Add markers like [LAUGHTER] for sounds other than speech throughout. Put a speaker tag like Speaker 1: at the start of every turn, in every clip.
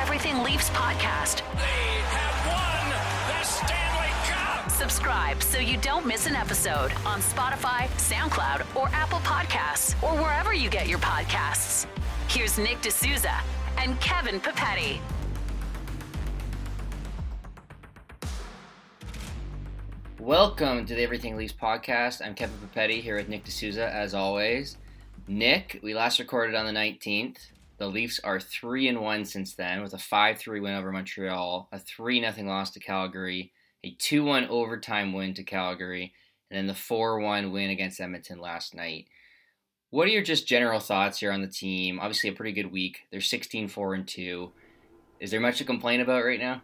Speaker 1: Everything Leafs podcast.
Speaker 2: They have won the Stanley Cup.
Speaker 1: Subscribe so you don't miss an episode on Spotify, SoundCloud, or Apple Podcasts, or wherever you get your podcasts. Here's Nick D'Souza and Kevin Papetti.
Speaker 3: Welcome to the Everything Leafs podcast. I'm Kevin Papetti here with Nick D'Souza, as always. Nick, we last recorded on the 19th. The Leafs are 3 and 1 since then with a 5 3 win over Montreal, a 3 0 loss to Calgary, a 2 1 overtime win to Calgary, and then the 4 1 win against Edmonton last night. What are your just general thoughts here on the team? Obviously, a pretty good week. They're 16 4 and 2. Is there much to complain about right now?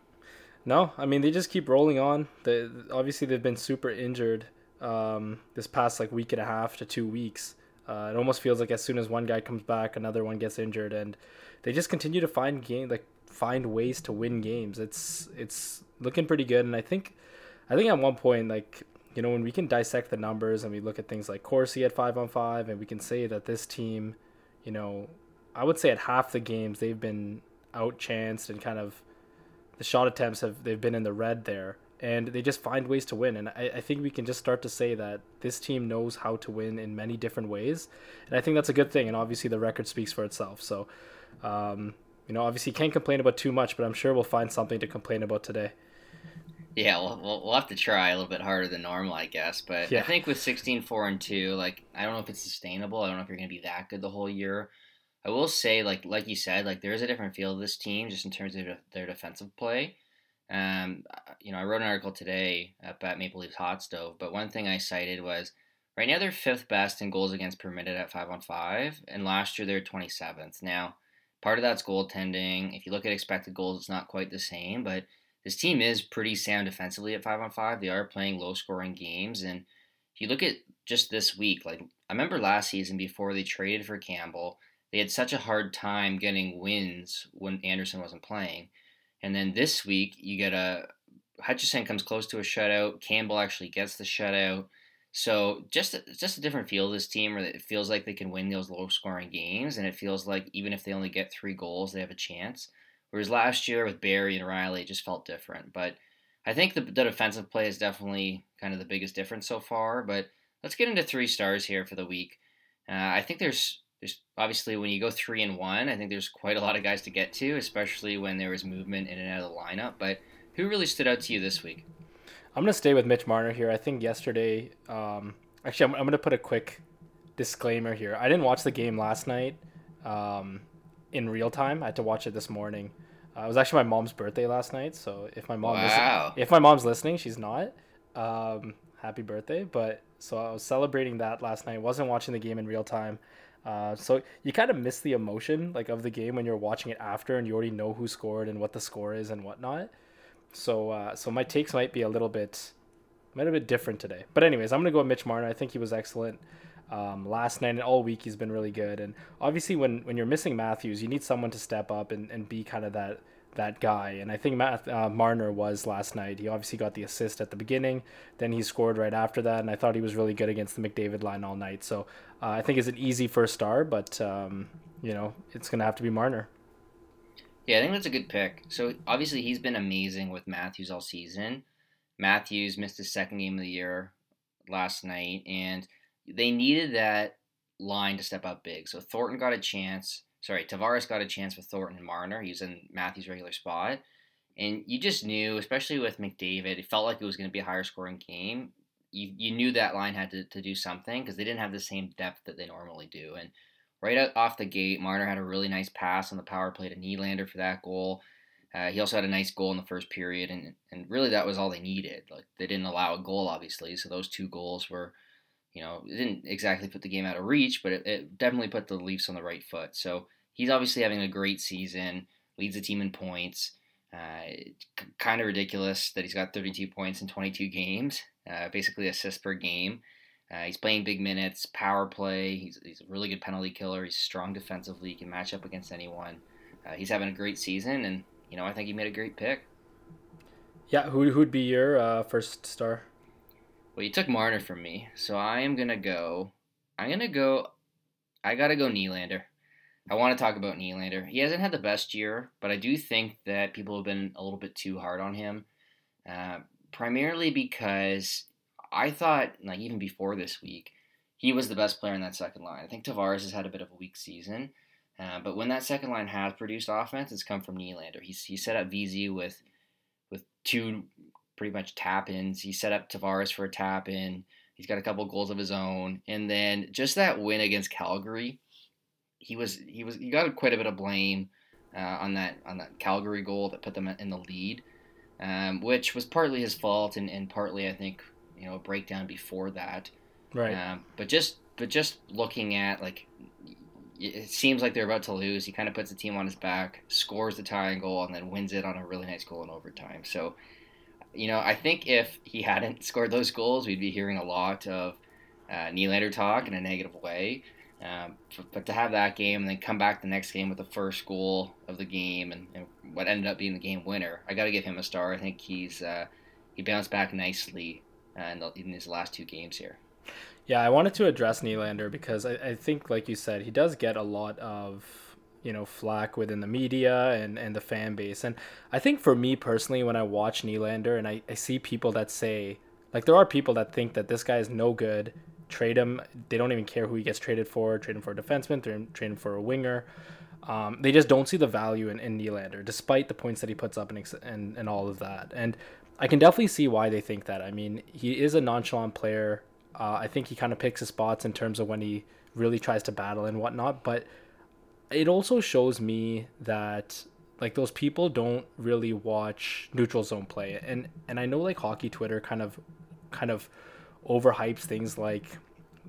Speaker 4: No, I mean they just keep rolling on. They obviously they've been super injured um, this past like week and a half to two weeks. Uh, it almost feels like as soon as one guy comes back, another one gets injured, and they just continue to find game like find ways to win games. It's it's looking pretty good, and I think I think at one point like you know when we can dissect the numbers and we look at things like Corsi at five on five, and we can say that this team, you know, I would say at half the games they've been outchanced and kind of the shot attempts have they've been in the red there and they just find ways to win and I, I think we can just start to say that this team knows how to win in many different ways and i think that's a good thing and obviously the record speaks for itself so um, you know obviously can't complain about too much but i'm sure we'll find something to complain about today
Speaker 3: Yeah, we'll, we'll, we'll have to try a little bit harder than normal, I guess. But
Speaker 4: Yeah.
Speaker 3: I think with 16 4 and 2, like, I don't know if it's sustainable. I don't know if you're going to be that good the whole year. I will say, like like you said, like there is a different feel to this team just in terms of their defensive play. Um, you know, I wrote an article today about Maple Leafs Hot Stove, but one thing I cited was right now they're fifth best in goals against permitted at five on five, and last year they're 27th. Now, part of that's goaltending. If you look at expected goals, it's not quite the same, but this team is pretty sound defensively at five on five. They are playing low scoring games, and if you look at just this week, like I remember last season before they traded for Campbell, they had such a hard time getting wins when Andersen wasn't playing. And then this week, you get a Hutchinson comes close to a shutout. Campbell actually gets the shutout. So just just a different feel of this team, where it feels like they can win those low scoring games, and it feels like even if they only get three goals, they have a chance. Whereas last year with Barrie and Rielly, it just felt different. But I think the, the defensive play is definitely kind of the biggest difference so far. But let's get into three stars here for the week. Uh, I think there's there's obviously when you go three and one, I think there's quite a lot of guys to get to, especially when there was movement in and out of the lineup. But who really stood out to you this week?
Speaker 4: i'm going to stay with mitch marner here i think yesterday um, actually i'm, I'm going to put a quick disclaimer here i didn't watch the game last night um, in real time i had to watch it this morning uh, it was actually my mom's birthday last night so if my mom
Speaker 3: Wow.
Speaker 4: listen- if my mom's listening she's not um, happy birthday but so i was celebrating that last night wasn't watching the game in real time uh, so you kind of miss the emotion like of the game when you're watching it after and you already know who scored and what the score is and whatnot so uh, so my takes might be a little bit might have been different today. But anyways, I'm gonna go with Mitch Marner. I think he was excellent um, last night and all week. He's been really good. And obviously, when when you're missing Matthews, you need someone to step up and, and be kind of that that guy. And I think Matt, uh, Marner was last night. He obviously got the assist at the beginning, then he scored right after that. And I thought he was really good against the McDavid line all night. So uh, I think it's an easy first star, but um, you know it's gonna have to be Marner.
Speaker 3: Yeah, I think that's a good pick. So obviously he's been amazing with Matthews all season. Matthews missed his second game of the year last night, and they needed that line to step up big. So Thornton got a chance. Sorry, Tavares got a chance with Thornton and Marner. He was in Matthews' regular spot. And you just knew, especially with McDavid, it felt like it was going to be a higher scoring game. You, you knew that line had to, to do something because they didn't have the same depth that they normally do. And right out off the gate, Marner had a really nice pass on the power play to Nylander for that goal. Uh, he also had a nice goal in the first period, and and really that was all they needed. Like they didn't allow a goal, obviously, so those two goals were, you know, didn't exactly put the game out of reach, but it, it definitely put the Leafs on the right foot. So he's obviously having a great season, leads the team in points. Uh, kind of ridiculous that he's got 32 points in 22 games, uh, basically assists per game. Uh, he's playing big minutes, power play. He's, he's a really good penalty killer. He's strong defensively. He can match up against anyone. Uh, he's having a great season, and you know I think he made a great pick.
Speaker 4: Yeah, who who'd be your uh, first star?
Speaker 3: Well, you took Marner from me, so I am gonna go. I'm gonna go. I gotta go Nylander. I want to talk about Nylander. He hasn't had the best year, but I do think that people have been a little bit too hard on him, uh, primarily because I thought, like even before this week, he was the best player in that second line. I think Tavares has had a bit of a weak season, uh, but when that second line has produced offense, it's come from Nylander. He's he set up Vesey with with two pretty much tap ins. He set up Tavares for a tap in. He's got a couple goals of his own, and then just that win against Calgary, he was he was he got quite a bit of blame uh, on that on that Calgary goal that put them in the lead, um, which was partly his fault and, and partly I think you know a breakdown before that.
Speaker 4: Right.
Speaker 3: Um, but just but just looking at like it seems like they're about to lose. He kind of puts the team on his back, scores the tying goal, and then wins it on a really nice goal in overtime. So, you know, I think if he hadn't [LAUGHS] scored those goals, we'd be hearing a lot of uh, Nylander talk in a negative way. Um, but to have that game and then come back the next game with the first goal of the game and, and what ended up being the game winner, I got to give him a star. I think he's uh, he bounced back nicely uh, in, the, in his last two games here.
Speaker 4: Yeah, I wanted to address Nylander because I, I think, like you said, he does get a lot of you know flack within the media and, and the fan base. And I think for me personally, when I watch Nylander and I, I see people that say like there are people that think that this guy is no good, trade him. They don't even care who he gets traded for. Trade him for a defenseman. Trade him for a winger. Um, they just don't see the value in, in Nylander, despite the points that he puts up and, and and all of that. And I can definitely see why they think that. I mean, he is a nonchalant player. Uh, I think he kind of picks his spots in terms of when he really tries to battle and whatnot. But it also shows me that like those people don't really watch neutral zone play. And and I know like hockey Twitter kind of kind of overhypes things like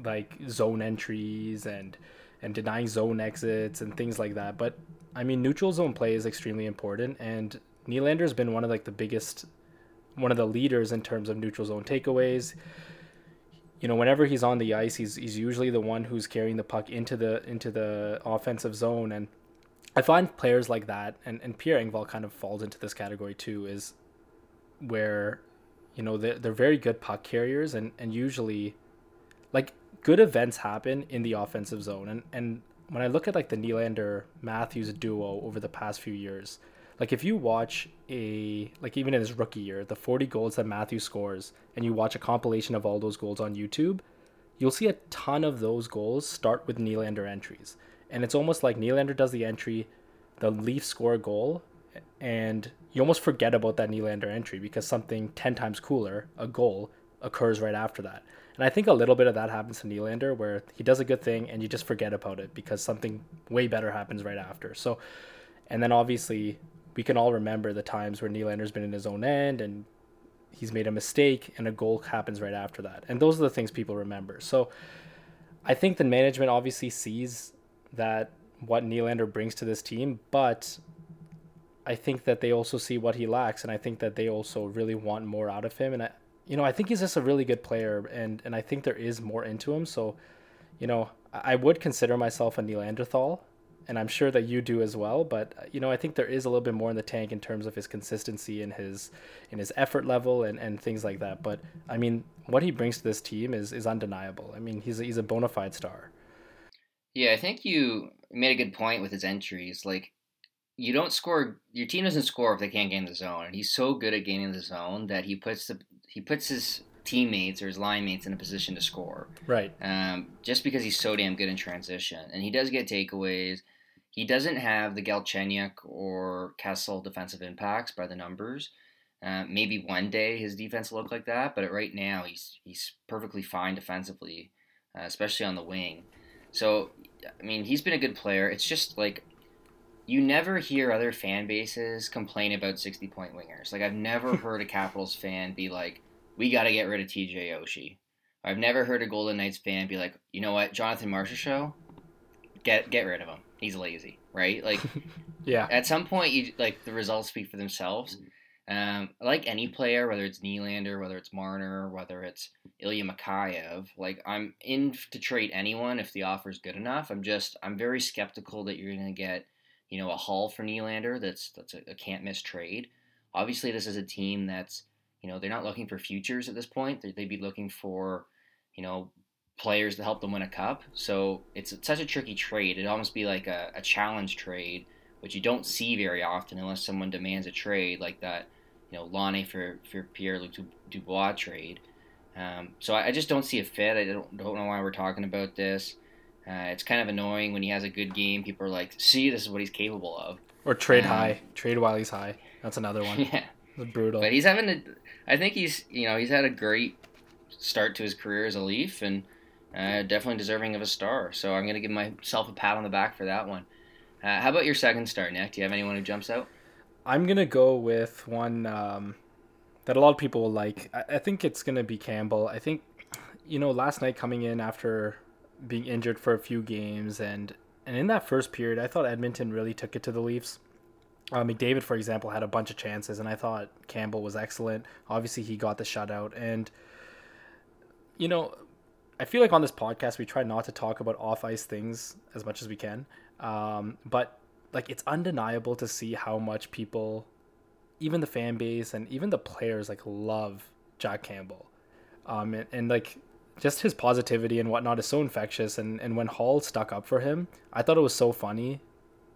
Speaker 4: like zone entries and and denying zone exits and things like that. But I mean, neutral zone play is extremely important, and Nylander's been one of like the biggest, one of the leaders in terms of neutral zone takeaways you know, whenever he's on the ice, he's he's usually the one who's carrying the puck into the into the offensive zone. And I find players like that, and, and Pierre Engvall kind of falls into this category too, is where, you know, they're, they're very good puck carriers, and, and usually, like, good events happen in the offensive zone. And, and when I look at, like, the Nylander Matthews duo over the past few years, like if you watch a like even in his rookie year, the 40 goals that Matthew scores, and you watch a compilation of all those goals on YouTube, you'll see a ton of those goals start with Nylander entries. And it's almost like Nylander does the entry, the Leafs score a goal, and you almost forget about that Nylander entry because something 10 times cooler, a goal, occurs right after that. And I think a little bit of that happens to Nylander where he does a good thing and you just forget about it because something way better happens right after. So, and then obviously we can all remember the times where Nylander's been in his own end and he's made a mistake and a goal happens right after that. And those are the things people remember. So I think the management obviously sees that what Nylander brings to this team, but I think that they also see what he lacks and I think that they also really want more out of him and I you know, I think he's just a really good player and and I think there is more into him. So, you know, I would consider myself a Neanderthal, and I'm sure that you do as well. But uh, you know, I think there is a little bit more in the tank in terms of his consistency and his in his effort level and, and things like that. But I mean, what he brings to this team is is undeniable. I mean, he's a, he's a bona fide star.
Speaker 3: Yeah, I think you made a good point with his entries. Like, you don't score. Your team doesn't score if they can't gain the zone, and he's so good at gaining the zone that he puts the he puts his teammates or his line mates in a position to score.
Speaker 4: Right.
Speaker 3: Um, just because he's so damn good in transition, and he does get takeaways. He doesn't have the Galchenyuk or Kessel defensive impacts by the numbers. Uh, maybe one day his defense will look like that, but right now he's he's perfectly fine defensively, uh, especially on the wing. So, I mean, he's been a good player. It's just like you never hear other fan bases complain about 60 point wingers. Like, I've never [LAUGHS] heard a Capitals fan be like, we got to get rid of TJ Oshie. I've never heard a Golden Knights fan be like, you know what, Jonathan Marchessault, get get rid of him he's lazy, right? Like, [LAUGHS]
Speaker 4: yeah.
Speaker 3: At some point, you like the results speak for themselves. Um, like any player, whether it's Nylander, whether it's Marner, whether it's Ilya Mikheyev, like I'm in to trade anyone if the offer is good enough. I'm just I'm very skeptical that you're gonna get you know a haul for Nylander that's that's a, a can't miss trade. Obviously, this is a team that's you know they're not looking for futures at this point. They'd be looking for you know players to help them win a cup. So it's such a tricky trade. It'd almost be like a, a challenge trade, which you don't see very often unless someone demands a trade like that, you know, Laine for, for Pierre Luc Dubois trade. Um, so I, I, just don't see a fit. I don't, don't know why we're talking about this. Uh, it's kind of annoying when he has a good game. People are like, "See, this is what he's capable of."
Speaker 4: Or trade um, high, trade while he's high. That's another one. [LAUGHS] Yeah, it's brutal.
Speaker 3: But he's having a. I think he's you know he's had a great start to his career as a Leaf and uh, definitely deserving of a star. So I'm gonna give myself a pat on the back for that one. Uh, how about your second star, Nick? Do you have anyone who jumps out?
Speaker 4: I'm gonna go with one um, that a lot of people will like. I, I think it's gonna be Campbell. I think you know last night coming in after being injured for a few games and and in that first period, I thought Edmonton really took it to the Leafs. Uh, McDavid, for example, had a bunch of chances, and I thought Campbell was excellent. Obviously, he got the shutout, and you know, I feel like on this podcast we try not to talk about off ice things as much as we can, um, but like it's undeniable to see how much people, even the fan base and even the players, like love Jack Campbell, um, and, and like just his positivity and whatnot is so infectious. And, and when Holl stuck up for him, I thought it was so funny.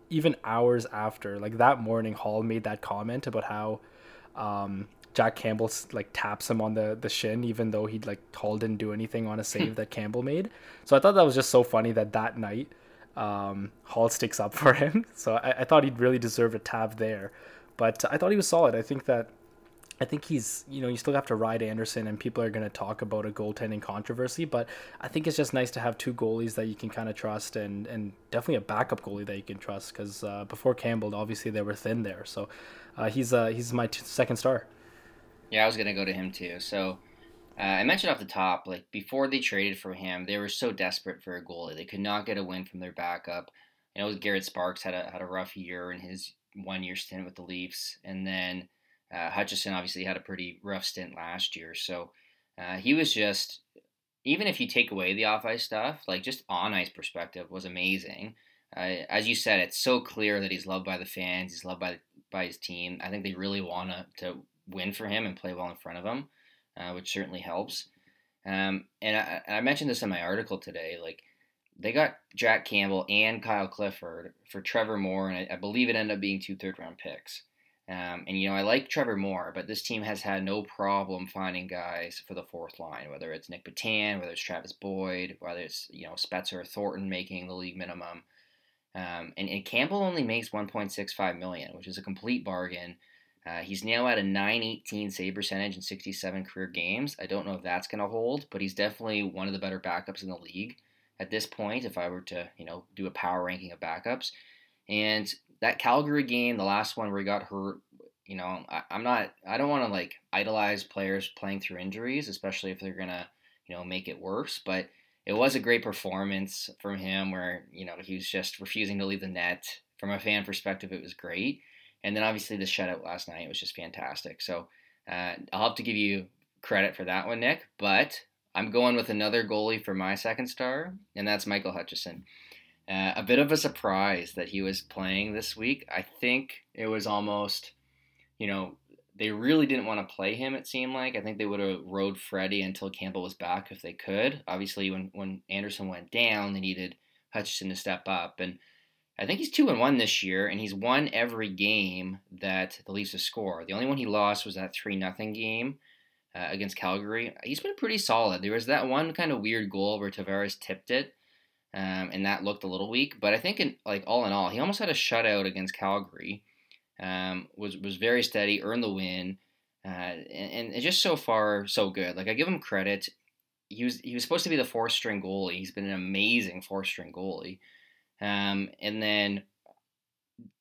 Speaker 4: Even hours after, like that morning, Holl made that comment about how um, Jack Campbell like taps him on the, the shin, even though he'd like Holl didn't do anything on a [LAUGHS] save that Campbell made. So I thought that was just so funny that that night um, Holl sticks up for him. [LAUGHS] So I, I thought he'd really deserve a tab there. But I thought he was solid. I think that I think he's, you know, you still have to ride Andersen, and people are going to talk about a goaltending controversy. But I think it's just nice to have two goalies that you can kind of trust, and and definitely a backup goalie that you can trust. Because uh, before Campbell, obviously they were thin there. So uh, he's uh, he's my t- second star.
Speaker 3: Yeah, I was gonna go to him too. So uh, I mentioned off the top, like before they traded for him, they were so desperate for a goalie. They could not get a win from their backup. You know, Garrett Sparks had a had a rough year in his one year stint with the Leafs, and then uh, Hutchinson obviously had a pretty rough stint last year, so uh, he was just even if you take away the off ice stuff, like just on ice perspective was amazing. Uh, as you said, it's so clear that he's loved by the fans, he's loved by by his team. I think they really want to win for him and play well in front of him, uh, which certainly helps. Um, and I, I mentioned this in my article today, like they got Jack Campbell and Kyle Clifford for Trevor Moore, and I, I believe it ended up being two third round picks. Um, and you know, I like Trevor Moore, but this team has had no problem finding guys for the fourth line, whether it's Nick Petan, whether it's Travis Boyd, whether it's you know Spezza or Thornton making the league minimum. Um, and, and, Campbell only makes 1.65 million, which is a complete bargain. Uh, he's now at a 918 save percentage in 67 career games. I don't know if that's going to hold, but he's definitely one of the better backups in the league at this point. If I were to, you know, do a power ranking of backups, and that Calgary game, the last one where he got hurt, you know, I, am not, I don't want to like idolize players playing through injuries, especially if they're gonna, you know, make it worse. But it was a great performance from him, where you know he was just refusing to leave the net. From a fan perspective, it was great, and then obviously the shutout last night was just fantastic. So uh, I'll have to give you credit for that one, Nick. But I'm going with another goalie for my second star, and that's Michael Hutchinson. Uh, a bit of a surprise that he was playing this week. I think it was almost, you know, they really didn't want to play him. It seemed like I think they would have rode Freddie until Campbell was back if they could. Obviously, when when Andersen went down, they needed Hutchinson to step up, and I think he's two and one this year, and he's won every game that the Leafs have scored. The only one he lost was that three nothing game. Uh, against Calgary, he's been pretty solid. There was that one kind of weird goal where Tavares tipped it, um, and that looked a little weak. But I think, in, like all in all, he almost had a shutout against Calgary. Um, was was very steady, earned the win, uh, and, and just so far so good. Like I give him credit. He was he was supposed to be the fourth string goalie. He's been an amazing fourth string goalie. Um, and then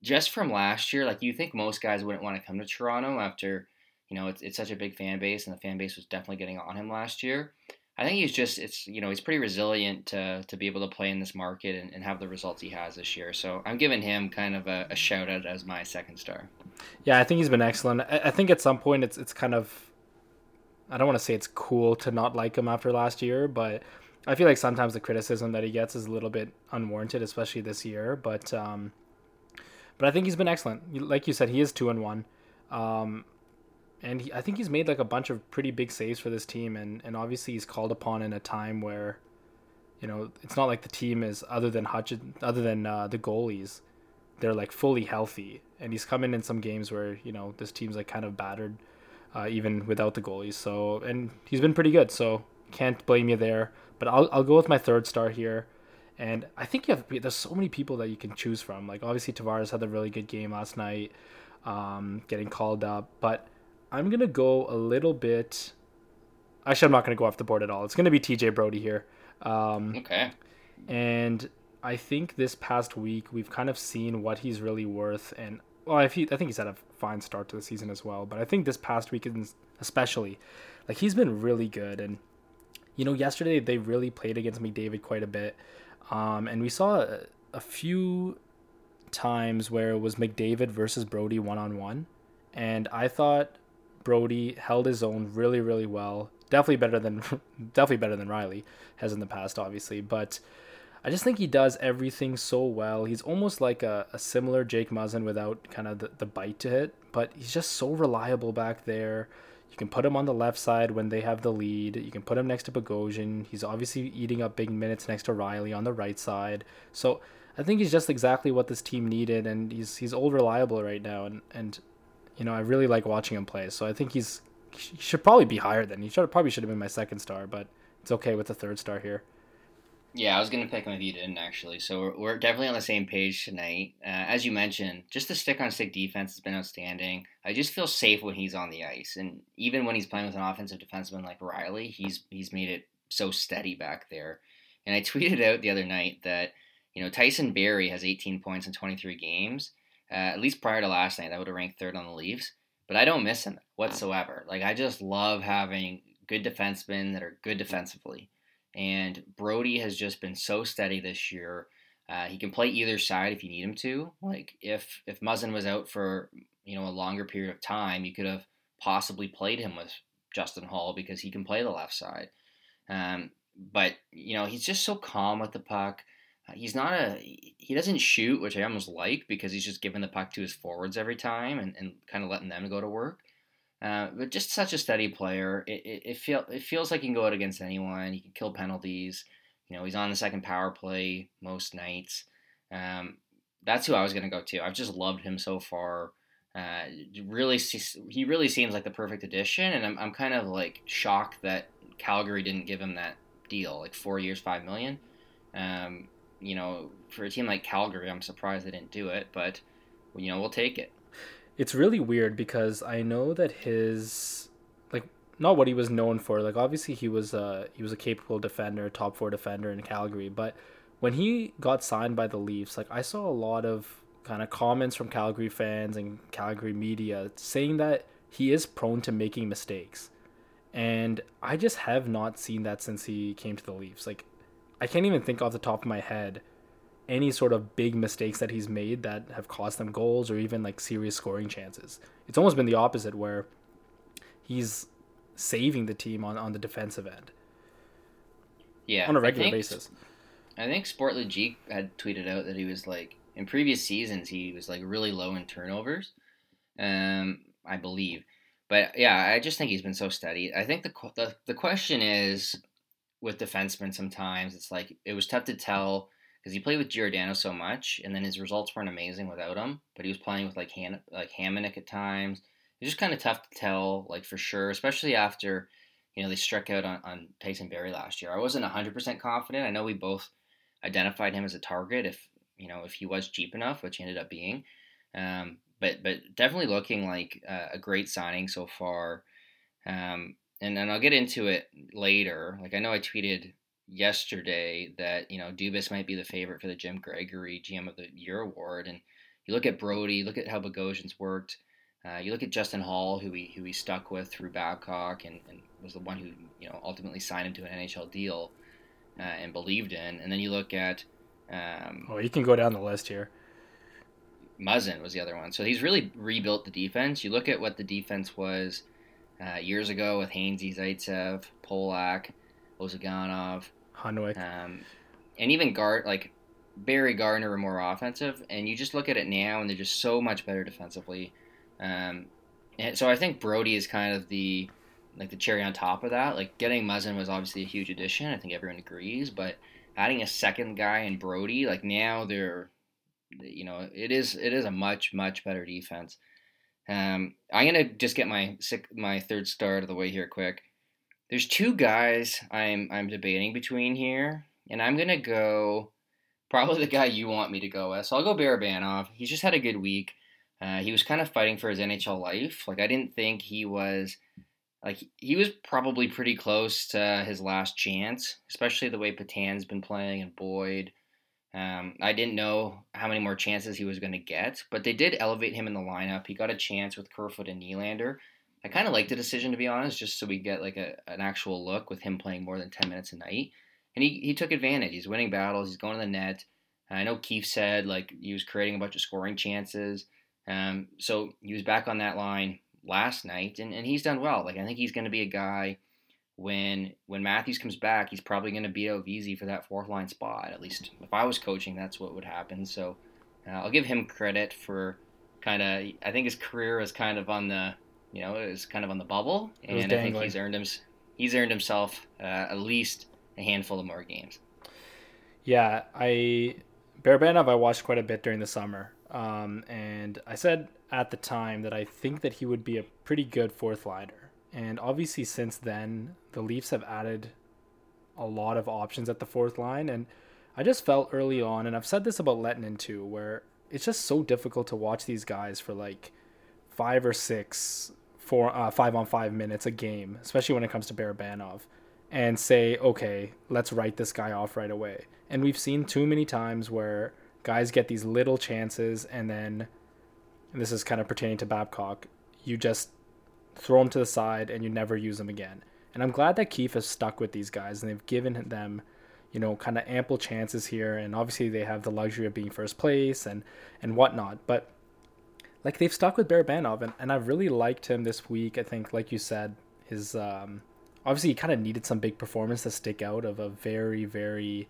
Speaker 3: just from last year, like you think most guys wouldn't want to come to Toronto after, you know, it's, it's such a big fan base and the fan base was definitely getting on him last year. I think he's just it's you know he's pretty resilient to to be able to play in this market and, and have the results he has this year. So I'm giving him kind of a, a shout out as my second star.
Speaker 4: Yeah, I think he's been excellent. I, I think at some point it's it's kind of I don't want to say it's cool to not like him after last year, but I feel like sometimes the criticism that he gets is a little bit unwarranted, especially this year. But um, but I think he's been excellent. Like you said, he is two and one. Um, and he, I think he's made like a bunch of pretty big saves for this team, and and obviously he's called upon in a time where, you know, it's not like the team is other than other than uh, the goalies, they're like fully healthy. And he's come in in some games where you know this team's like kind of battered, uh, even without the goalies. So and he's been pretty good. So can't blame you there. But I'll I'll go with my third star here. And I think you have there's so many people that you can choose from. Like obviously Tavares had a really good game last night, um, getting called up. But I'm gonna go a little bit. Actually, I'm not gonna go off the board at all. It's gonna be TJ Brodie here. Um,
Speaker 3: okay.
Speaker 4: And I think this past week we've kind of seen what he's really worth. And well, I, I think he's had a fine start to the season as well. But I think this past week, especially, like he's been really good. And you know, yesterday they really played against McDavid quite a bit. Um, and we saw a, a few times where it was McDavid versus Brodie one on one. And I thought Brodie held his own really, really well. Definitely better than [LAUGHS] definitely better than Rielly has in the past, obviously. But I just think he does everything so well. He's almost like a, a similar Jake Muzzin without kind of the, the bite to it, but he's just so reliable back there. You can put him on the left side when they have the lead. You can put him next to Bogosian. He's obviously eating up big minutes next to Rielly on the right side. So I think he's just exactly what this team needed, and he's he's old reliable right now. And and you know I really like watching him play. So I think he's he should probably be higher than he should probably should have been my second star, but it's okay with the third star here.
Speaker 3: Yeah, I was gonna pick him if you didn't actually. So we're, we're definitely on the same page tonight. Uh, as you mentioned, just the stick on stick defense has been outstanding. I just feel safe when he's on the ice, and even when he's playing with an offensive defenseman like Rielly, he's he's made it so steady back there. And I tweeted out the other night that you know Tyson Barrie has 18 points in 23 games. Uh, at least prior to last night, I would have ranked third on the Leafs. But I don't miss him whatsoever. Like I just love having good defensemen that are good defensively. And Brodie has just been so steady this year. Uh, he can play either side if you need him to. Like if if Muzzin was out for you know a longer period of time, you could have possibly played him with Justin Holl because he can play the left side. Um, but you know he's just so calm with the puck. He's not a he doesn't shoot, which I almost like because he's just giving the puck to his forwards every time and, and kind of letting them go to work. Uh, but just such a steady player. It, it, it, feel, it feels like he can go out against anyone. He can kill penalties. You know, he's on the second power play most nights. Um, that's who I was going to go to. I've just loved him so far. Uh, really, he really seems like the perfect addition, and I'm, I'm kind of like shocked that Calgary didn't give him that deal, like four years, five million. Um, you know, for a team like Calgary, I'm surprised they didn't do it, but you know, we'll take it
Speaker 4: it's really weird because I know that his like not what he was known for. Like obviously he was a he was a capable defender, top four defender in Calgary, but when he got signed by the Leafs, like I saw a lot of kind of comments from Calgary fans and Calgary media saying that he is prone to making mistakes. And I just have not seen that since he came to the Leafs. Like I can't even think off the top of my head any sort of big mistakes that he's made that have cost them goals or even like serious scoring chances. It's almost been the opposite where he's saving the team on, on the defensive end.
Speaker 3: Yeah.
Speaker 4: On a regular I think, basis.
Speaker 3: I think Sportlogiq had tweeted out that he was like in previous seasons he was like really low in turnovers. Um, I believe. But yeah, I just think he's been so steady. I think the the, the question is with defensemen sometimes it's like it was tough to tell because he played with Giordano so much, and then his results weren't amazing without him. But he was playing with like Han- like Hamonic at times. It's just kind of tough to tell, like for sure, especially after you know they struck out on, on Tyson Barrie last year. I wasn't hundred percent confident. I know we both identified him as a target if you know if he was cheap enough, which he ended up being. Um, but but definitely looking like uh, a great signing so far. Um, and then I'll get into it later. Like I know I tweeted yesterday that you know Dubas might be the favorite for the Jim Gregory GM of the Year award, and you look at Brodie, look at how Bogosian's worked. Uh, you look at Justin Holl, who he who he stuck with through Babcock, and, and was the one who you know ultimately signed him to an NHL deal uh, and believed in. And then you look at um,
Speaker 4: oh, you can go down the list here.
Speaker 3: Muzzin was the other one, so he's really rebuilt the defense. You look at what the defense was uh, years ago with Hainsey, Zaitsev, Polak, Ozhiganov.
Speaker 4: Hanuik.
Speaker 3: Um, and even Gart, like Barrie Gardiner were more offensive, and you just look at it now, and they're just so much better defensively. Um, and so I think Brodie is kind of the like the cherry on top of that. Like getting Muzzin was obviously a huge addition. I think everyone agrees, but adding a second guy in Brodie, like now they're, you know, it is it is a much much better defense. Um, I'm gonna just get my my third star out of the way here quick. There's two guys I'm I'm debating between here, and I'm gonna go probably the guy you want me to go with. So I'll go Barabanov. He's just had a good week. Uh, he was kind of fighting for his NHL life. Like I didn't think he was like he was probably pretty close to his last chance, especially the way Petan's been playing and Boyd. Um, I didn't know how many more chances he was going to get, but they did elevate him in the lineup. He got a chance with Kerfoot and Nylander. I kind of like the decision to be honest, just so we get like a, an actual look with him playing more than ten minutes a night. And he, he took advantage. He's winning battles. He's going to the net. I know Keefe said like he was creating a bunch of scoring chances. Um, so he was back on that line last night, and, and he's done well. Like I think he's going to be a guy when when Matthews comes back, he's probably going to beat out Vesey for that fourth line spot. At least if I was coaching, that's what would happen. So uh, I'll give him credit for kind of. I think his career is kind of on the you know is kind of on the bubble, and I think he's earned him he's earned himself uh, at least a handful of more games.
Speaker 4: Yeah, I Barabanov I watched quite a bit during the summer, um, and I said at the time that I think that he would be a pretty good fourth liner. And obviously, since then, the Leafs have added a lot of options at the fourth line. And I just felt early on, and I've said this about Lehtonen too, where it's just so difficult to watch these guys for like five or six, four, uh, five on five minutes a game, especially when it comes to Barabanov, and say, okay, let's write this guy off right away. And we've seen too many times where guys get these little chances and then and this is kind of pertaining to Babcock, you just throw them to the side and you never use them again. And I'm glad that Keefe has stuck with these guys and they've given them, you know, kind of ample chances here. And obviously they have the luxury of being first place and and whatnot. But like they've stuck with Barabanov and, and I've really liked him this week. I think, like you said, his um, obviously he kind of needed some big performance to stick out of a very very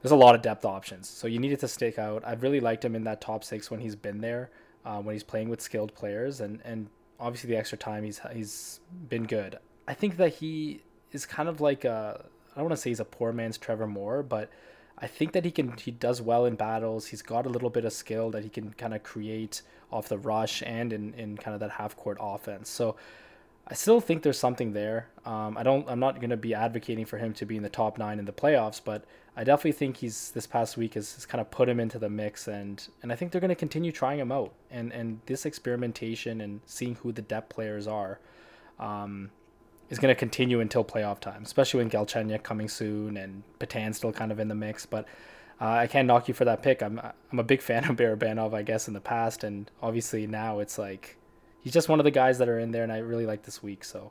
Speaker 4: there's a lot of depth options. So you needed to stick out. I've really liked him in that top six when he's been there, uh, when he's playing with skilled players, and and obviously the extra time he's he's been good. I think that he is kind of like a I don't want to say he's a poor man's Trevor Moore, but I think that he can he does well in battles. He's got a little bit of skill that he can kind of create off the rush and in, in kind of that half court offense. So I still think there's something there. Um, I don't. I'm not going to be advocating for him to be in the top nine in the playoffs, but I definitely think he's this past week has, has kind of put him into the mix, and and I think they're going to continue trying him out. And and this experimentation and seeing who the depth players are, um, is going to continue until playoff time, especially when Galchenyuk coming soon and Petan still kind of in the mix. But uh, I can't knock you for that pick. I'm I'm a big fan of Barabanov, I guess, in the past, and obviously now it's like he's just one of the guys that are in there, and I really like this week. So.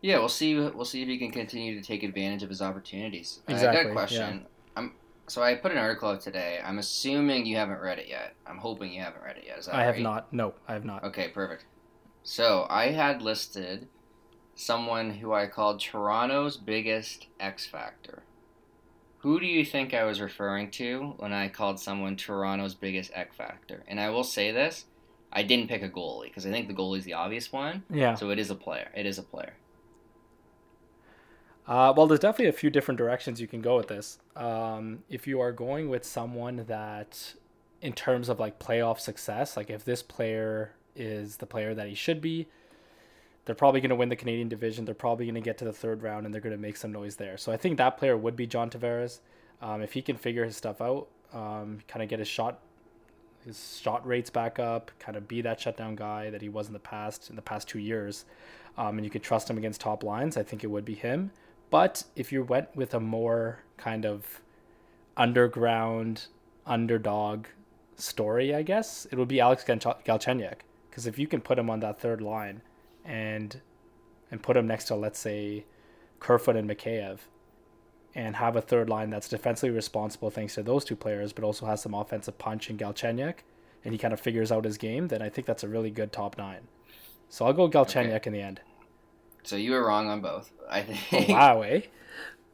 Speaker 3: Yeah, we'll see. We'll see if he can continue to take advantage of his opportunities.
Speaker 4: Exactly.
Speaker 3: I got a question. Yeah. I'm so I put an article out today. I'm assuming you haven't read it yet. I'm hoping you haven't read it yet.
Speaker 4: I
Speaker 3: have
Speaker 4: right? not. No, I have not.
Speaker 3: Okay, perfect. So I had listed someone who I called Toronto's biggest X factor. Who do you think I was referring to when I called someone Toronto's biggest X factor? And I will say this I didn't pick a goalie because I think the goalie is the obvious one.
Speaker 4: Yeah.
Speaker 3: So it is a player. It is a player.
Speaker 4: Uh, well, there's definitely a few different directions you can go with this. Um, if you are going with someone that, in terms of like playoff success, like if this player is the player that he should be, they're probably going to win the Canadian division. They're probably going to get to the third round and they're going to make some noise there. So I think that player would be John Tavares. Um, if he can figure his stuff out, um, kind of get his shot his shot rates back up, kind of be that shutdown guy that he was in the past in the past two years, um, and you could trust him against top lines. I think it would be him. But if you went with a more kind of underground underdog story, I guess it would be Alex Galchenyuk. Because if you can put him on that third line, and and put him next to let's say Kerfoot and Mikheyev, and have a third line that's defensively responsible thanks to those two players, but also has some offensive punch in Galchenyuk, and he kind of figures out his game, then I think that's a really good top nine. So I'll go Galchenyuk okay. in the end.
Speaker 3: So you were wrong on both. I think.
Speaker 4: Oh, wow, eh?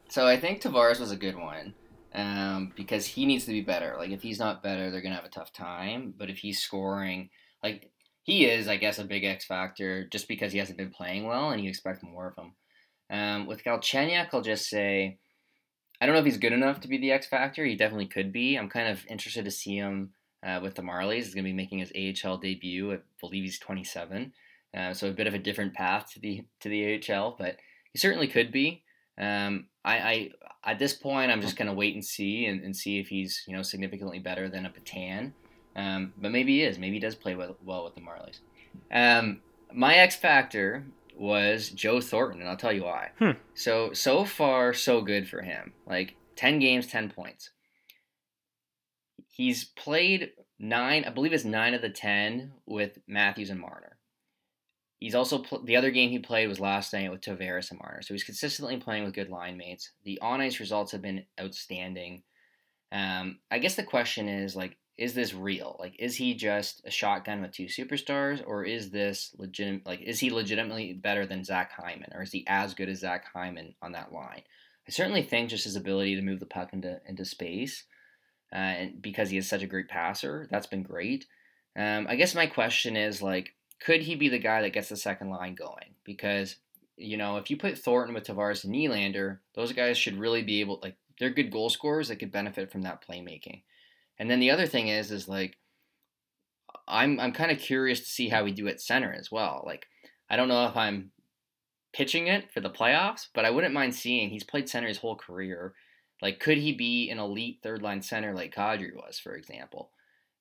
Speaker 3: So I think Tavares was a good one. Um, because he needs to be better. Like if he's not better, they're gonna have a tough time. But if he's scoring, like he is, I guess, a big X factor just because he hasn't been playing well, and you expect more of him. Um, with Galchenyuk, I'll just say I don't know if he's good enough to be the X factor. He definitely could be. I'm kind of interested to see him uh, with the Marlies. He's going to be making his AHL debut. I believe he's 27, uh, so a bit of a different path to the to the AHL, but he certainly could be. Um, I, I at this point, I'm just going to wait and see and, and see if he's you know significantly better than a Petan. Um, but maybe he is. Maybe he does play well, well with the Marlies. Um, my X factor was Joe Thornton, and I'll tell you why.
Speaker 4: Hmm.
Speaker 3: So so far so good for him. Like ten games, ten points. He's played nine, I believe it's nine of the ten with Matthews and Marner. He's also pl- the other game he played was last night with Tavares and Marner, so he's consistently playing with good line mates. The on ice results have been outstanding. Um, I guess the question is like, is this real? Like, is he just a shotgun with two superstars, or is this legitimate? Like, is he legitimately better than Zach Hyman, or is he as good as Zach Hyman on that line? I certainly think just his ability to move the puck into into space, uh, and because he is such a great passer, that's been great. Um, I guess my question is like, could he be the guy that gets the second line going? Because you know, if you put Thornton with Tavares and Nylander, those guys should really be able like they're good goal scorers that could benefit from that playmaking. And then the other thing is, is like, I'm I'm kind of curious to see how we do at center as well. Like, I don't know if I'm pitching it for the playoffs, but I wouldn't mind seeing. He's played center his whole career. Like, could he be an elite third line center like Kadri was, for example?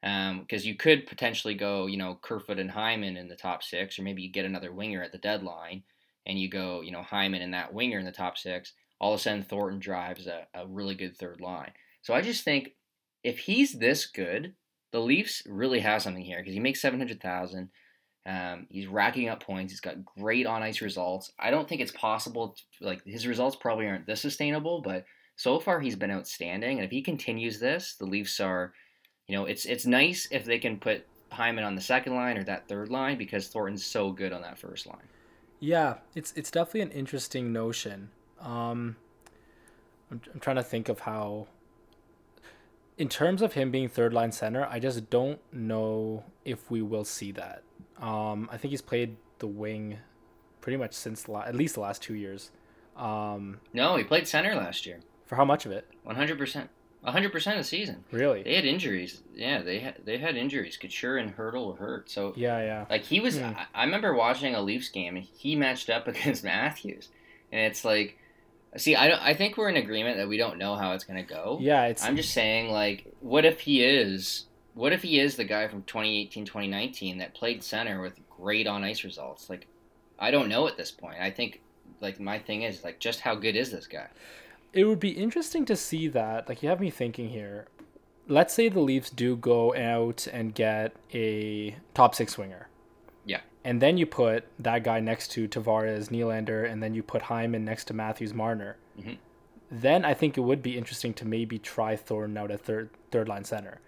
Speaker 3: Because um, you could potentially go, you know, Kerfoot and Hyman in the top six, or maybe you get another winger at the deadline, and you go, you know, Hyman and that winger in the top six. All of a sudden, Thornton drives a, a really good third line. So I just think if he's this good, the Leafs really have something here because he makes seven hundred thousand. Um, he's racking up points. He's got great on ice results. I don't think it's possible. To, like his results probably aren't this sustainable, but so far he's been outstanding. And if he continues this, the Leafs are, you know, it's it's nice if they can put Hyman on the second line or that third line because Thornton's so good on that first line.
Speaker 4: Yeah, it's it's definitely an interesting notion. Um, I'm, I'm trying to think of how in terms of him being third line center, I just don't know if we will see that. Um, I think he's played the wing pretty much since la- at least the last two years. Um,
Speaker 3: no, he played center last year.
Speaker 4: For how much of it?
Speaker 3: One hundred percent. hundred percent of the season.
Speaker 4: Really?
Speaker 3: They had injuries. Yeah, they had they had injuries. Couture and were hurt. So
Speaker 4: yeah, yeah.
Speaker 3: Like he was. Hmm. I, I remember watching a Leafs game. and He matched up [LAUGHS] against Matthews, and it's like See, I don't. I think we're in agreement that we don't know how it's gonna go.
Speaker 4: Yeah, it's.
Speaker 3: I'm just saying, like, what if he is? What if he is the guy from 2018, 2019 that played center with great on ice results? Like, I don't know at this point. I think, like, my thing is like, just how good is this guy?
Speaker 4: It would be interesting to see that. Like, you have me thinking here. Let's say the Leafs do go out and get a top six winger and then you put that guy next to Tavares, Nylander, and then you put Hyman next to Matthews, Marner. Mm-hmm. Then I think it would be interesting to maybe try Thornton out at third third line center.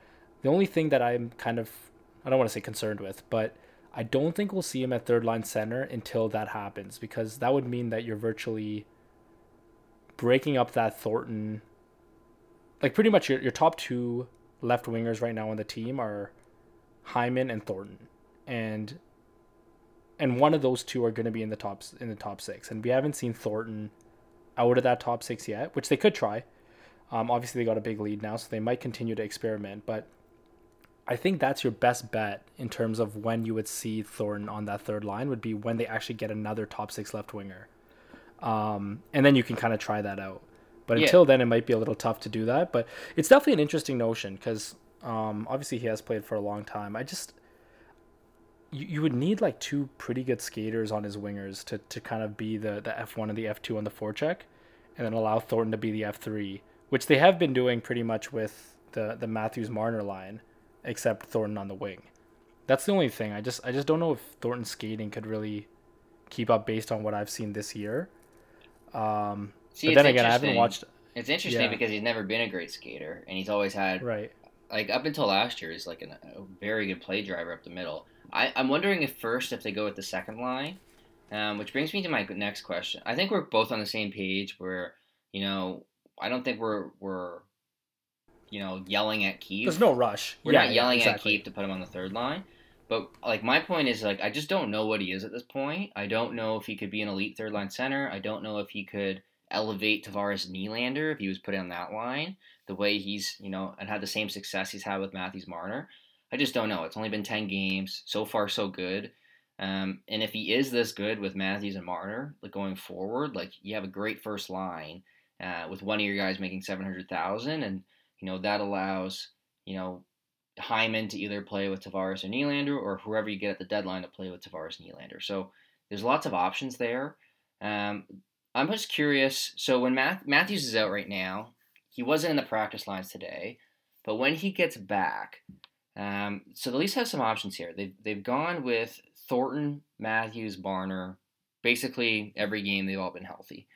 Speaker 4: The only thing that I'm kind of I don't want to say concerned with, but I don't think we'll see him at third line center until that happens because that would mean that you're virtually breaking up that Thornton. Like pretty much your your top two left wingers right now on the team are Hyman and Thornton, and and one of those two are going to be in the top in the top six. And we haven't seen Thornton out of that top six yet, which they could try. Um, obviously, they got a big lead now, so they might continue to experiment. But I think that's your best bet in terms of when you would see Thornton on that third line would be when they actually get another top six left winger, um, and then you can kind of try that out. But yeah. until then, it might be a little tough to do that. But it's definitely an interesting notion because um, obviously he has played for a long time. I just you, you would need like two pretty good skaters on his wingers to, to kind of be the, the F1 and the F2 on the forecheck, and then allow Thornton to be the F3, which they have been doing pretty much with the, the Matthews Marner line, except Thornton on the wing. That's the only thing. I just I just don't know if Thornton's skating could really keep up based on what I've seen this year. Um, See, but then again, I haven't watched.
Speaker 3: It's interesting yeah. because he's never been a great skater, and he's always had
Speaker 4: right.
Speaker 3: Like up until last year, he's like an, a very good play driver up the middle. I, I'm wondering if first if they go with the second line, um, which brings me to my next question. I think we're both on the same page. Where you know, I don't think we're we're you know yelling at Keefe.
Speaker 4: There's no rush.
Speaker 3: We're yeah, not yelling yeah, exactly. at Keefe to put him on the third line. But like my point is like I just don't know what he is at this point. I don't know if he could be an elite third line center. I don't know if he could elevate Tavares Nylander if he was put on that line the way he's you know and had the same success he's had with Matthews Marner. I just don't know. It's only been ten games so far, so good. Um, and if he is this good with Matthews and Marner, like going forward, like you have a great first line uh, with one of your guys making seven hundred thousand, and you know that allows you know Hyman to either play with Tavares or Nylander, or whoever you get at the deadline to play with Tavares and Nylander. So there's lots of options there. Um, I'm just curious. So when Math- Matthews is out right now, he wasn't in the practice lines today, but when he gets back, um, so the Leafs have some options here. They've they've gone with Thornton, Matthews, Marner. Basically, every game they've all been healthy.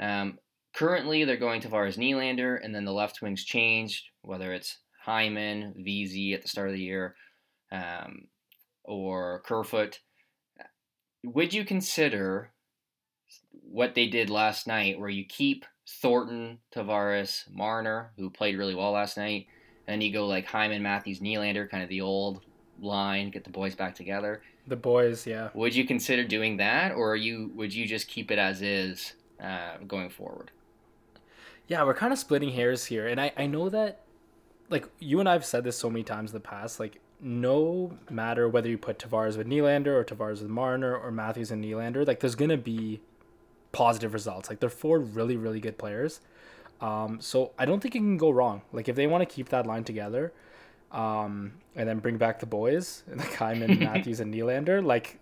Speaker 3: Um, currently, they're going Tavares Nylander, and then the left wing's changed, whether it's Hyman, Vesey at the start of the year, um, or Kerfoot. Would you consider what they did last night, where you keep Thornton, Tavares, Marner, who played really well last night, and then you go like Hyman, Matthews, Nylander, kind of the old line, get the boys back together.
Speaker 4: The boys, yeah.
Speaker 3: Would you consider doing that, or you would you just keep it as is uh, going forward?
Speaker 4: Yeah, we're kind of splitting hairs here, and I I know that, like you and I've said this so many times in the past, like no matter whether you put Tavares with Nylander or Tavares with Marner or Matthews and Nylander, like there's gonna be positive results. Like they're four really really good players. Um, so I don't think it can go wrong. Like if they want to keep that line together, um, and then bring back the boys, [LAUGHS] like Hyman, [LAUGHS] Matthews, and Nylander, like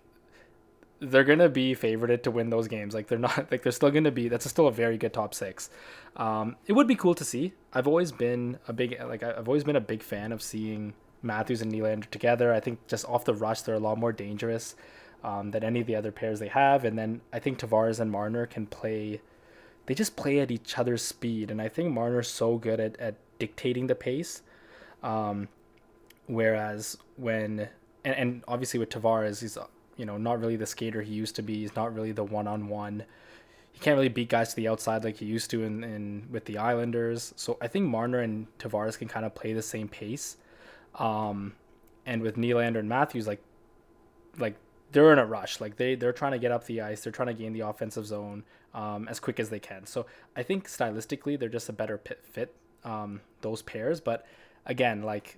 Speaker 4: they're gonna be favorited to win those games. Like they're not [LAUGHS] like they're still gonna be. That's still a very good top six. Um, it would be cool to see. I've always been a big like I've always been a big fan of seeing Matthews and Nylander together. I think just off the rush, they're a lot more dangerous um, than any of the other pairs they have. And then I think Tavares and Marner can play. They just play at each other's speed, and I think Marner's so good at, at dictating the pace. Um, whereas when and, and obviously with Tavares, he's you know not really the skater he used to be. He's not really the one on one. He can't really beat guys to the outside like he used to in, in with the Islanders. So I think Marner and Tavares can kind of play the same pace. Um, and with Nylander and Matthews, like like they're in a rush. Like they they're trying to get up the ice. They're trying to gain the offensive zone um, as quick as they can. So I think stylistically they're just a better fit um, those pairs. But again, like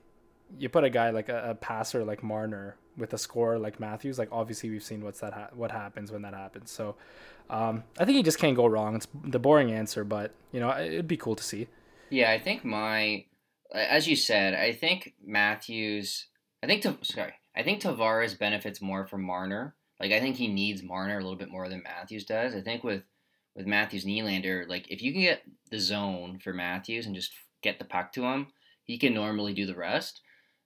Speaker 4: you put a guy like a, a, passer like Marner with a scorer like Matthews. Like obviously we've seen what's that ha- what happens when that happens. So um, I think you just can't go wrong. It's the boring answer, but you know it'd be cool to see.
Speaker 3: Yeah, I think my as you said, I think Matthews. I think to, sorry, I think Tavares benefits more from Marner. Like I think he needs Marner a little bit more than Matthews does. I think with with Matthews Nylander, like if you can get the zone for Matthews and just get the puck to him, he can normally do the rest.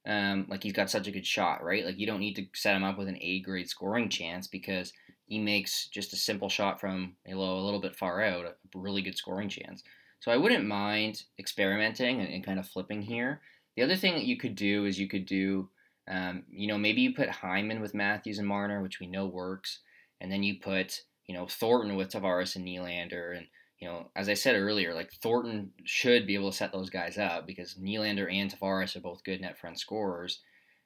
Speaker 3: Um, like he's got such a good shot, right? Like you don't need to set him up with an A grade scoring chance because he makes just a simple shot from you know, a little bit far out, a really good scoring chance. So I wouldn't mind experimenting and, and kind of flipping here. The other thing that you could do is you could do um, you know, maybe you put Hyman with Matthews and Marner, which we know works, and then you put, you know, Thornton with Tavares and Nylander, and you know, as I said earlier, like Thornton should be able to set those guys up because Nylander and Tavares are both good net front scorers.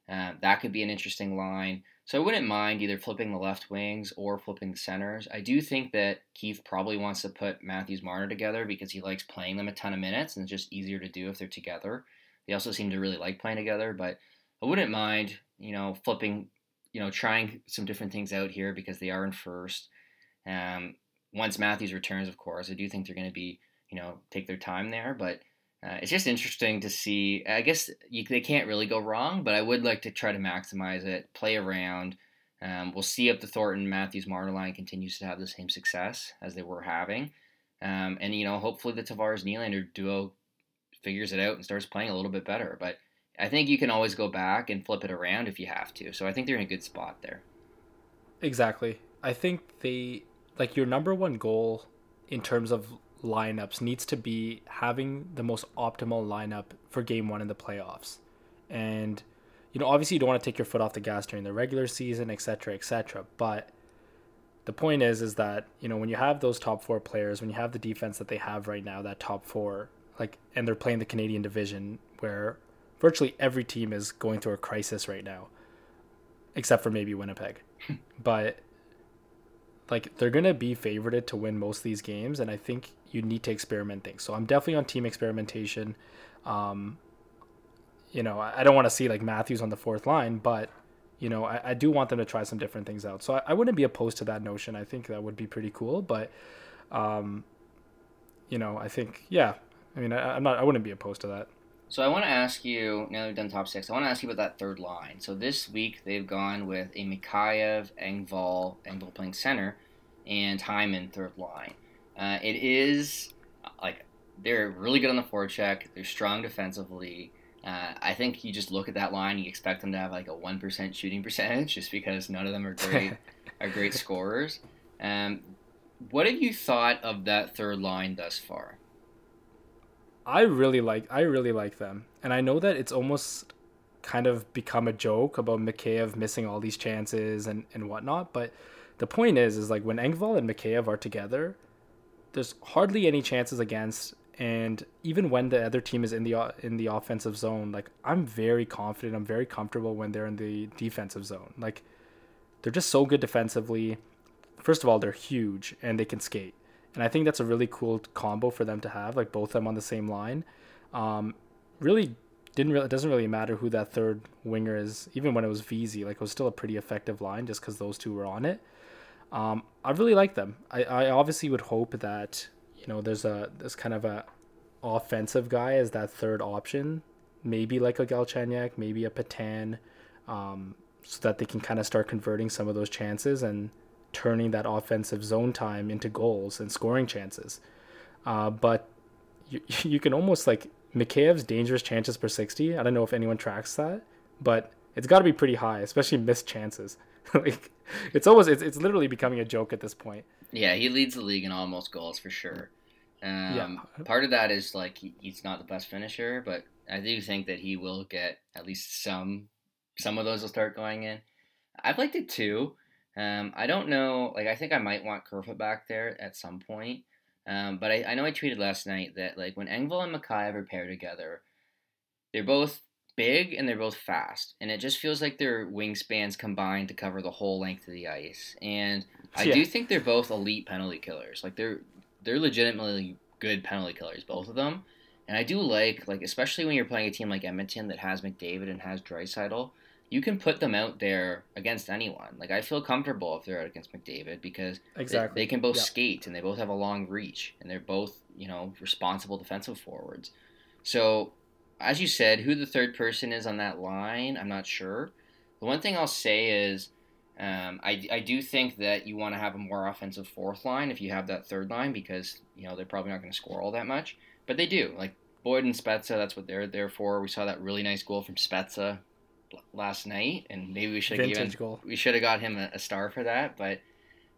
Speaker 3: Um, that could be an interesting line. So I wouldn't mind either flipping the left wings or flipping the centers. I do think that Keefe probably wants to put Matthews Marner together because he likes playing them a ton of minutes and it's just easier to do if they're together. They also seem to really like playing together, but I wouldn't mind, you know, flipping, you know, trying some different things out here because they are in first. Um, once Matthews returns, of course, I do think they're going to be, you know, take their time there. But uh, it's just interesting to see. I guess you, they can't really go wrong, but I would like to try to maximize it, play around. Um, we'll see if the Thornton Matthews Marner line continues to have the same success as they were having. Um, and, you know, hopefully the Tavares Nylander duo figures it out and starts playing a little bit better. But I think you can always go back and flip it around if you have to. So I think they're in a good spot there.
Speaker 4: Exactly. I think they like your number one goal in terms of lineups needs to be having the most optimal lineup for game 1 in the playoffs. And you know, obviously you don't want to take your foot off the gas during the regular season, etc., etc., but the point is is that, you know, when you have those top 4 players, when you have the defense that they have right now, that top 4 like and they're playing the Canadian division where virtually every team is going through a crisis right now, except for maybe Winnipeg. [LAUGHS] but like they're gonna be favored to win most of these games, and I think you need to experiment things. So I'm definitely on team experimentation. Um, you know, I, I don't want to see like Matthews on the fourth line, but you know, I, I do want them to try some different things out. So I, I wouldn't be opposed to that notion. I think that would be pretty cool. But, um, you know, I think yeah. I mean, I, I'm not. I wouldn't be opposed to that.
Speaker 3: So I want to ask you, now that we've done top six, I want to ask you about that third line. So this week they've gone with a Mikheyev, Engvall, Engvall playing center, and Hyman third line. Uh, it is like they're really good on the forecheck. They're strong defensively. Uh, I think you just look at that line, you expect them to have like a one percent shooting percentage, [LAUGHS] just because none of them are great [LAUGHS] are great scorers. Um, what have you thought of that third line thus far?
Speaker 4: I really like I really like them, and I know that it's almost kind of become a joke about Mikheyev missing all these chances and and whatnot. But the point is, is like when Engvall and Mikheyev are together, there's hardly any chances against. And even when the other team is in the in the offensive zone, like I'm very confident, I'm very comfortable when they're in the defensive zone. Like they're just so good defensively. First of all, they're huge and they can skate and I think that's a really cool combo for them to have, like both of them on the same line. Um, really didn't really it doesn't really matter who that third winger is, even when it was Vesey, like it was still a pretty effective line just because those two were on it. Um, I really like them. I, I obviously would hope that you know there's a this kind of a offensive guy as that third option, maybe like a Galchenyuk, maybe a Petan, um, so that they can kind of start converting some of those chances and turning that offensive zone time into goals and scoring chances. Uh, but you, [LAUGHS] you can almost like Mikheyev's dangerous chances per 60. I don't know if anyone tracks that, but it's got to be pretty high, especially missed chances. [LAUGHS] like it's almost it's, it's literally becoming a joke at this point.
Speaker 3: Yeah, he leads the league in almost goals for sure. Um, yeah. Part of that is like he, he's not the best finisher, but I do think that he will get at least some. Some of those will start going in. I've liked it too. Um, I don't know. Like, I think I might want Kerfoot back there at some point. Um, but I, I know I tweeted last night that like when Engvall and Mikheyev are paired together, they're both big and they're both fast, and it just feels like their wingspans combined to cover the whole length of the ice. And I yeah. do think they're both elite penalty killers. Like they're they're legitimately good penalty killers, both of them. And I do like like especially when you're playing a team like Edmonton that has McDavid and has Draisaitl you can put them out there against anyone. Like I feel comfortable if they're out against McDavid because exactly. they, they can both skate and they both have a long reach and they're both you know responsible defensive forwards. So as you said, who the third person is on that line, I'm not sure. The one thing I'll say is. Um, I, I do think that you want to have a more offensive fourth line if you have that third line because you know they're probably not going to score all that much, but they do. Like Boyd and Spezza, that's what they're there for. We saw that really nice goal from Spezza last night, and maybe we should have given goal. we should have got him a, a, star for that. But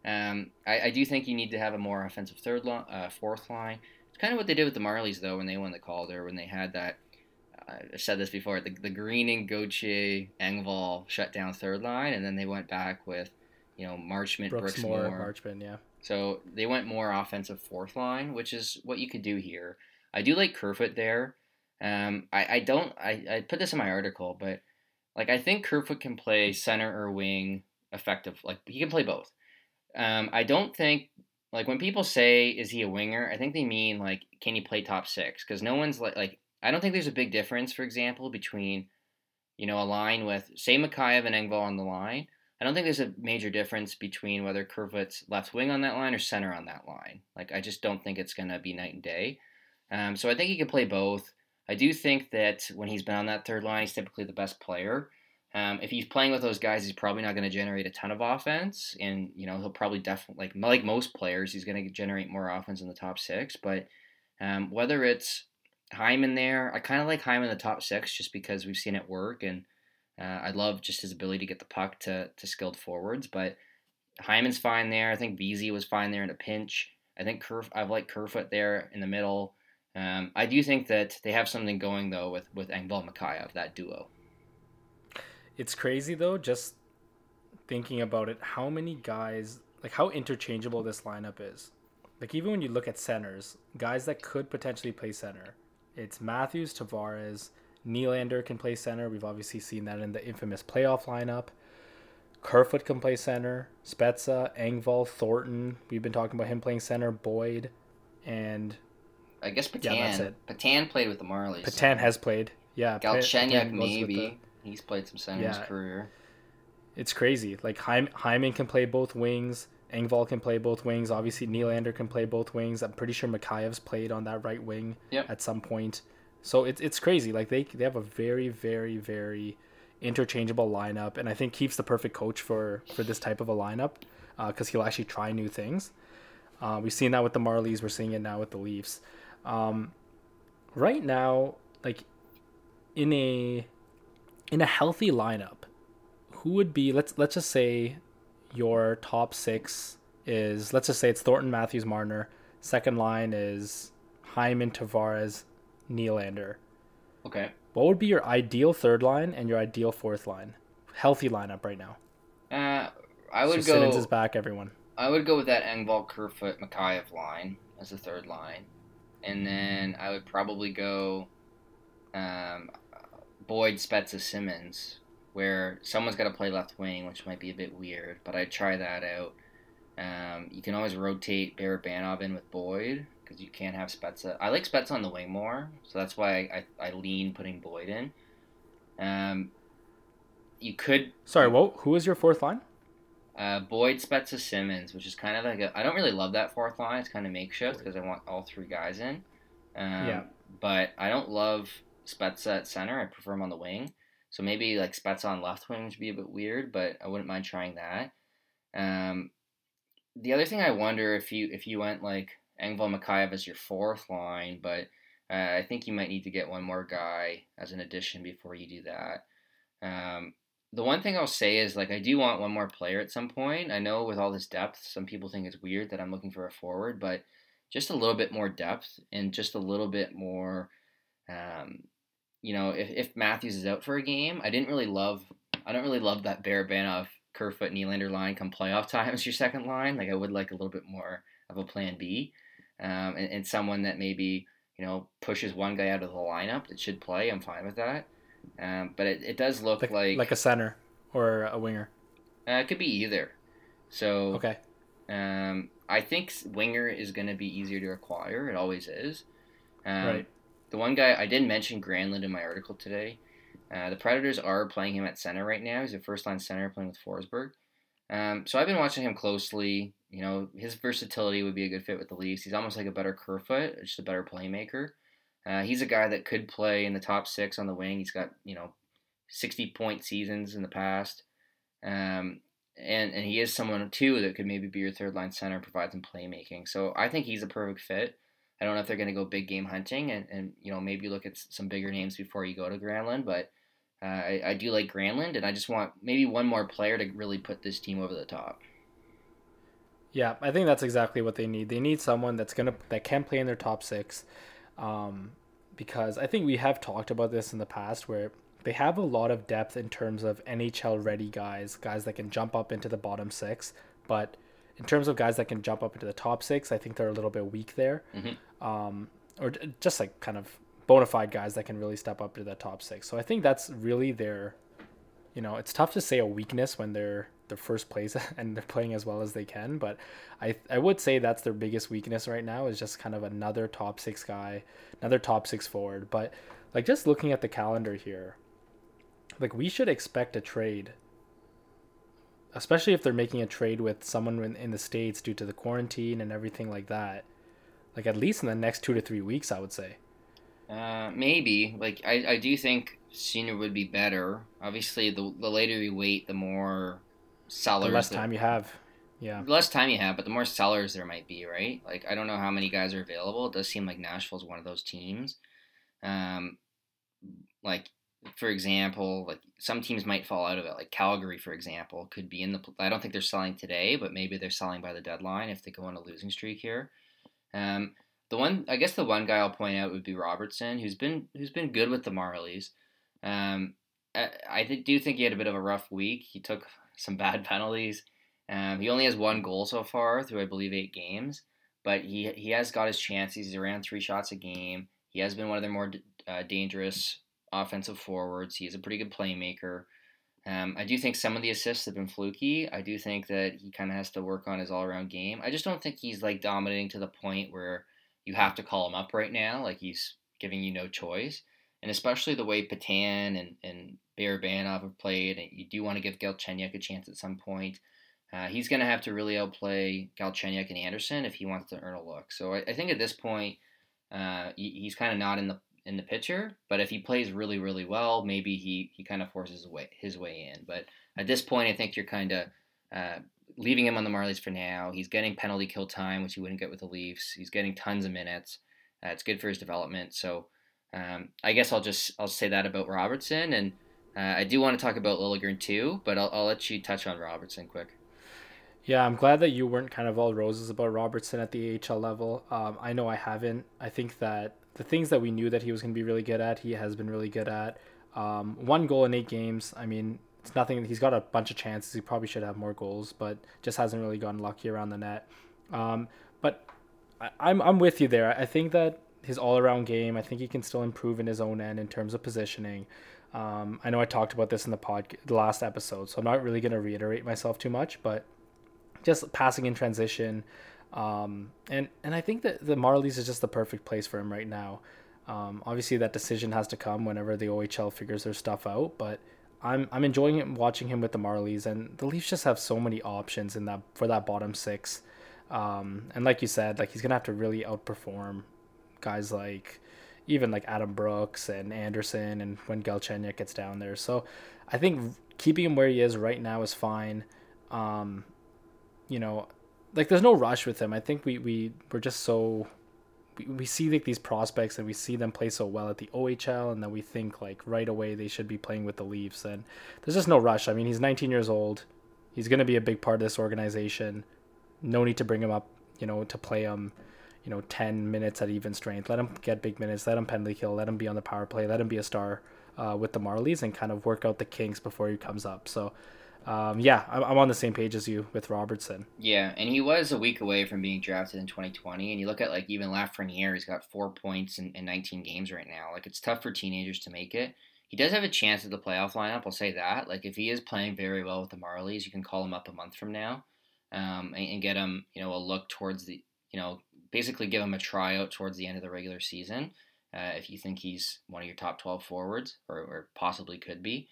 Speaker 3: um, I, I, do think you need to have a more offensive third line, uh, fourth line. It's kind of what they did with the Marlies though when they won the Calder when they had that. Uh, I've said this before. The, the Greening, Gauthier, Engvall shut down third line, and then they went back with, you know, Marchment, Brooks, Moore,
Speaker 4: Marchment, yeah.
Speaker 3: So they went more offensive fourth line, which is what you could do here. I do like Kerfoot there. Um, I, I don't I, I put this in my article, but like I think Kerfoot can play center or wing effective. Like he can play both. Um, I don't think like when people say is he a winger, I think they mean like can he play top six? Because no one's like like I don't think there's a big difference, for example, between you know a line with say Mikheyev and Engvall on the line. I don't think there's a major difference between whether Kerfoot's left wing on that line or center on that line. Like I just don't think it's gonna be night and day. Um, so I think he can play both. I do think that when he's been on that third line, he's typically the best player. Um, if he's playing with those guys, he's probably not going to generate a ton of offense, and you know he'll probably definitely like like most players, he's going to generate more offense in the top six. But um, whether it's Hyman there, I kind of like Hyman in the top six just because we've seen it work, and uh, I love just his ability to get the puck to to skilled forwards. But Hyman's fine there. I think Vesey was fine there in a pinch. I think Kerf, I've liked Kerfoot there in the middle. Um, I do think that they have something going though with with Engvall Mikheyev that duo.
Speaker 4: It's crazy though, just thinking about it. How many guys, like how interchangeable this lineup is. Like even when you look at centers, guys that could potentially play center, it's Matthews, Tavares, Nylander can play center. We've obviously seen that in the infamous playoff lineup. Kerfoot can play center. Spezza, Engvall, Thornton. We've been talking about him playing center. Boyd and
Speaker 3: I guess Petan.
Speaker 4: Yeah, that's it.
Speaker 3: Petan played with the Marlies.
Speaker 4: Petan has played. Yeah,
Speaker 3: Galchenyuk
Speaker 4: Petan was with
Speaker 3: maybe.
Speaker 4: the-
Speaker 3: He's played some center in his career.
Speaker 4: it's crazy. Like Hyman can play both wings. Engvall can play both wings. Obviously, Nylander can play both wings. I'm pretty sure Mikheyev's played on that right wing
Speaker 3: Yep.
Speaker 4: at some point. So it's it's crazy. Like they they have a very very very interchangeable lineup, and I think Keefe's the perfect coach for for this type of a lineup because he'll actually try new things. Uh, we've seen that with the Marlies. We're seeing it now with the Leafs. Um, right now, like in a in a healthy lineup, who would be let's let's just say your top six is let's just say it's Thornton, Matthews, Marner. Second line is Hyman, Tavares, Nylander.
Speaker 3: Okay.
Speaker 4: What would be your ideal third line and your ideal fourth line? Healthy lineup right now.
Speaker 3: Uh, I would
Speaker 4: so
Speaker 3: go.
Speaker 4: Simmons is back. Everyone.
Speaker 3: I would go with that Engvall, Kerfoot, Mikheyev line as the third line, and then I would probably go um, Boyd, Spezza, Simmons, where someone's got to play left wing, which might be a bit weird, but I'd try that out. Um, you can always rotate Barabanov in with Boyd because you can't have Spezza. I like Spezza on the wing more, so that's why I, I, I lean putting Boyd in. Um, you could
Speaker 4: Sorry, what? Who is your fourth line?
Speaker 3: Uh, Boyd, Spezza, Simmons, which is kind of like a. I don't really love that fourth line. It's kind of makeshift because I want all three guys in. Um,
Speaker 4: Yeah.
Speaker 3: But I don't love Spezza at center. I prefer him on the wing. So maybe like Spezza on left wing would be a bit weird, but I wouldn't mind trying that. Um, the other thing I wonder if you if you went like Engvall Mikheyev as your fourth line, but uh, I think you might need to get one more guy as an addition before you do that. Um, the one thing I'll say is like I do want one more player at some point. I know with all this depth, some people think it's weird that I'm looking for a forward, but just a little bit more depth and just a little bit more. Um, you know, if, if Matthews is out for a game, I didn't really love. I don't really love that Barabanov, Kerfoot, Nylander line come playoff [LAUGHS] time as your second line. Like I would like a little bit more of a plan B, um, and, and someone that maybe you know pushes one guy out of the lineup that should play. I'm fine with that. Um, but it, it does look
Speaker 4: Like,
Speaker 3: like
Speaker 4: like a center or a winger.
Speaker 3: uh, it could be either. So
Speaker 4: Okay.
Speaker 3: um, I think winger is going to be easier to acquire. It always is. Um,
Speaker 4: Right.
Speaker 3: The one guy I did mention Granlund in my article today. Uh, the Predators are playing him at center right now. He's a first line center playing with Forsberg. Um, so I've been watching him closely. You know, his versatility would be a good fit with the Leafs. He's almost like a better Kerfoot, just a better playmaker. Uh, he's a guy that could play in the top six on the wing. He's got you know, sixty point seasons in the past. Um, and and he is someone too that could maybe be your third line center, provide some playmaking. So I think he's a perfect fit. I don't know if they're going to go big game hunting and, and you know maybe look at some bigger names before you go to Granlund, but uh, I, I do like Granlund, and I just want maybe one more player to really put this team over the top.
Speaker 4: Yeah, I think that's exactly what they need. They need someone that's gonna that can play in their top six, um, because I think we have talked about this in the past where they have a lot of depth in terms of NHL ready guys, guys that can jump up into the bottom six. But in terms of guys that can jump up into the top six, I think they're a little bit weak there, um, or just like kind of bona fide guys that can really step up to the top six. So I think that's really their you know, it's tough to say a weakness when they're the first place [LAUGHS] and they're playing as well as they can, but I I would say that's their biggest weakness right now is just kind of another top 6 guy, another top 6 forward, but like just looking at the calendar here, like we should expect a trade especially if they're making a trade with someone in, in the states due to the quarantine and everything like that. Like at least in the next 2 to 3 weeks, I would say.
Speaker 3: Uh, maybe like I, I do think sooner would be better. Obviously, the the later you wait, the more
Speaker 4: The
Speaker 3: sellers.
Speaker 4: less
Speaker 3: that-
Speaker 4: time you have. Yeah.
Speaker 3: less time you have, but the more sellers there might be, right? Like I don't know how many guys are available. It does seem like Nashville's one of those teams. Um, like for example, like some teams might fall out of it. Like Calgary, for example, could be in the. I don't think they're selling today, but maybe they're selling by the deadline if they go on a losing streak here. Um, the one, I guess, the one guy I'll point out would be Robertson, who's been who's been good with the Marlies. Um, I, I do think he had a bit of a rough week. He took some bad [LAUGHS] penalties. Um, he only has one goal so far through, I believe, eight games, but he he has got his chances. He's around three shots a game. He has been one of their more uh, dangerous offensive forwards. He is a pretty good playmaker. Um, I do think some of the assists have been fluky. I do think that he kind of has to work on his all around game. I just don't think he's like dominating to the point where you have to call him up right now. Like he's giving you no choice. And especially the way Petan and, and Barabanov have played, you do want to give Galchenyuk a chance at some point. Uh, he's going to have to really outplay Galchenyuk and Anderson if he wants to earn a look. So I, I think at this point, uh, he, he's kind of not in the in the picture. But if he plays really really well, maybe he he kind of forces his way his way in. But at this point, I think you're kind of uh, leaving him on the Marlies for now. He's getting penalty kill time, which he wouldn't get with the Leafs. He's getting tons of minutes. Uh, it's good for his development. So um, I guess I'll just I'll say that about Robertson, and uh, I do want to talk about Liljegren too, but I'll, I'll let you touch on Robertson quick.
Speaker 4: Yeah, I'm glad that you weren't kind of all roses about Robertson at the AHL level. Um, I know I haven't. I think that the things that we knew that he was going to be really good at, he has been really good at. Um, one goal in eight games. I mean, it's nothing. He's got a bunch of chances. He probably should have more goals, but just hasn't really gotten lucky around the net. Um, but I, I'm I'm with you there. I think that his all around game. I think he can still improve in his own end in terms of positioning. Um, I know I talked about this in the pod the last episode, so I'm not really going to reiterate myself too much, but just passing in transition, um, and and I think that the Marlies is just the perfect place for him right now. Um, obviously, that decision has to come whenever the OHL figures their stuff out, but I'm I'm enjoying watching him with the Marlies, and the Leafs just have so many options in that for that bottom six. Um, and like you said, like he's gonna have to really outperform guys like even like Adam Brooks and Anderson and when Galchenyuk gets down there. So I think keeping him where he is right now is fine. Um, you know, like there's no rush with him. I think we we we're just so we, we see like these prospects and we see them play so well at the OHL and then we think like right away they should be playing with the Leafs and there's just no rush. I mean, he's 19 years old. He's going to be a big part of this organization. No need to bring him up, you know, to play him you know, 10 minutes at even strength. Let him get big minutes. Let him penalty kill. Let him be on the power play. Let him be a star uh, with the Marlies and kind of work out the kinks before he comes up. So, um, yeah, I'm, I'm on the same page as you with Robertson.
Speaker 3: Yeah, and he was a week away from being drafted in 2020. And you look at like even Lafreniere, he's got four points in, in 19 games right now. Like it's tough for teenagers to make it. He does have a chance at the playoff lineup. I'll say that. Like if he is playing very well with the Marlies, you can call him up a month from now, um, and, and get him, you know, a look towards the, you know, basically give him a tryout towards the end of the regular season uh, if you think he's one of your top 12 forwards or, or possibly could be.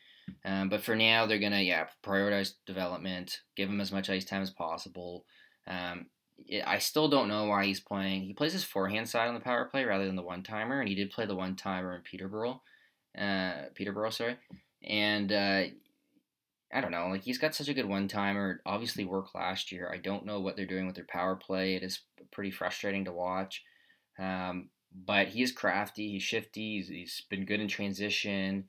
Speaker 3: Um, but for now, they're going to, yeah, prioritize development, give him as much ice time as possible. Um, it, I still don't know why he's playing. He plays his forehand side on the power play rather than the one timer, and he did play the one timer in Peterborough. Uh, Peterborough, sorry. And uh, I don't know, like he's got such a good one timer. Obviously, worked last year. I don't know what they're doing with their power play. It is pretty frustrating to watch. Um, but he is crafty. He's shifty. He's, he's been good in transition.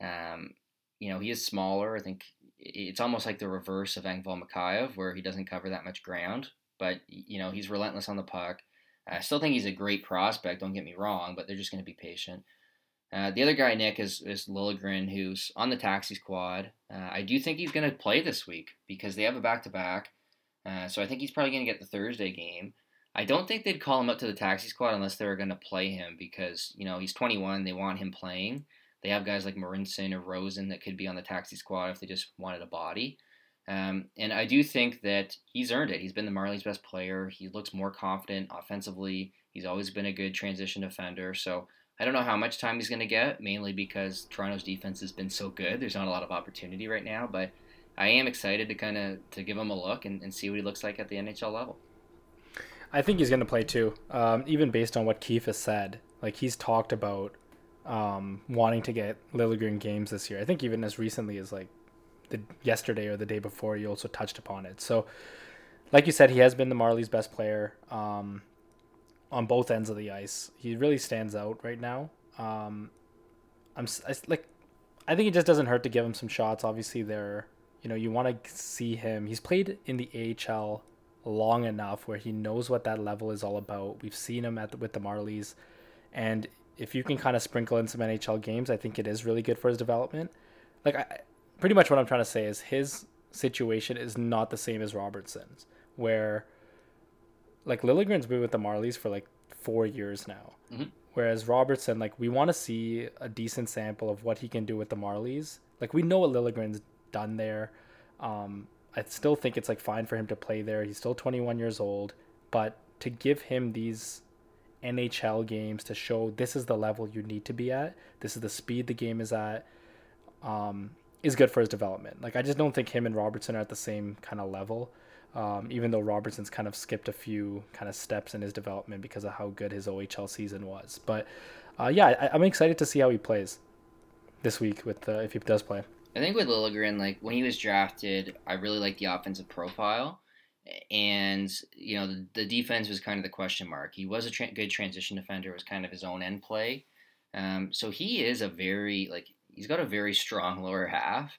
Speaker 3: Um, you know, he is smaller. I think it's almost like the reverse of Engvall Mikheyev, where he doesn't cover that much ground. But you know, he's relentless on the puck. I still think he's a great prospect. Don't get me wrong, but they're just going to be patient. Uh, the other guy, Nick, is, is Liljegren, who's on the taxi squad. Uh, I do think he's going to play this week because they have a back to back. So I think he's probably going to get the Thursday game. I don't think they'd call him up to the taxi squad unless they were going to play him because, you know, he's 21. They want him playing. They have guys like Marincin or Rosen that could be on the taxi squad if they just wanted a body. Um, and I do think that he's earned it. He's been the Marlies' best player. He looks more confident offensively. He's always been a good transition defender. So I don't know how much time he's going to get, mainly because Toronto's defense has been so good. There's not a lot of opportunity right now, but I am excited to kind of to give him a look and, and see what he looks like at the NHL level.
Speaker 4: I think he's going to play too, um, even based on what Keefe has said. Like he's talked about um, wanting to get Liljegren games this year. I think even as recently as like the yesterday or the day before, he also touched upon it. So, like you said, he has been the Marlies' best player. Um, on both ends of the ice. He really stands out right now. Um, I'm I, like, I think it just doesn't hurt to give him some shots. Obviously, there, you know, you want to see him. He's played in the AHL long enough where he knows what that level is all about. We've seen him at the, with the Marlies, and if you can kind of sprinkle in some NHL games, I think it is really good for his development. Like, I, pretty much what I'm trying to say is his situation is not the same as Robertson's, where like Liljegren's been with the Marlies for like four years now. Mm-hmm. Whereas Robertson, like we want to see a decent sample of what he can do with the Marlies. Like we know what Liljegren's done there. Um, I still think it's like fine for him to play there. He's still 21 years old, but to give him these NHL games to show this is the level you need to be at. This is the speed the game is at. Um, is good for his development. Like I just don't think him and Robertson are at the same kind of level. Um, even though Robertson's kind of skipped a few kind of steps in his development because of how good his OHL season was. But uh, yeah, I, am excited to see how he plays this week with uh, if he does play.
Speaker 3: I think with Liljegren, like when he was drafted, I really liked the offensive profile, and you know the, the defense was kind of the question mark. He was a tra- good transition defender. Was kind of his own end play. Um, so he is a very like he's got a very strong lower half.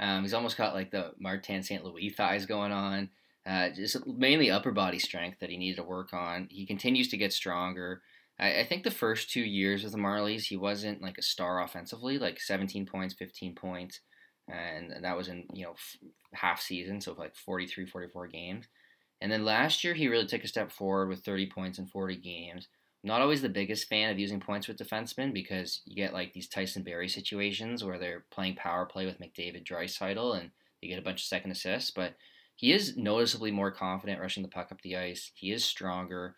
Speaker 3: Um, he's almost got like the Martin St. Louis thighs going on. Uh, just mainly upper body strength that he needed to work on. He continues to get stronger. I, I, think the first two years with the Marlies, he wasn't like a star offensively, like 17 points, 15 points, and, that was in you know half season, so like 43, 44 games. And then last year, he really took a step forward with 30 points in 40 games not always the biggest fan of using points with defensemen because you get like these Tyson Barrie situations where they're playing power play with McDavid Draisaitl and they get a bunch of second assists. But he is noticeably more confident rushing the puck up the ice. He is stronger.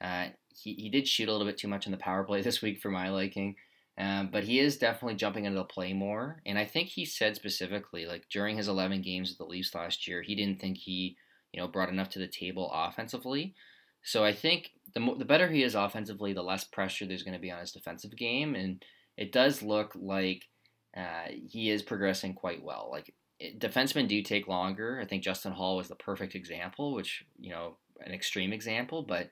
Speaker 3: Uh, he, he did shoot a little bit too much in the power play [LAUGHS] this week for my liking. Um, but he is definitely jumping into the play more. And I think he said specifically, like during his 11 games with the Leafs last year, he didn't think he, you know, brought enough to the table offensively. So I think the mo- the better he is offensively, the less pressure there's going to be on his defensive game, and it does look like uh, he is progressing quite well. Like defensemen do take longer. I think Justin Holl was the perfect example, which you know an extreme example, but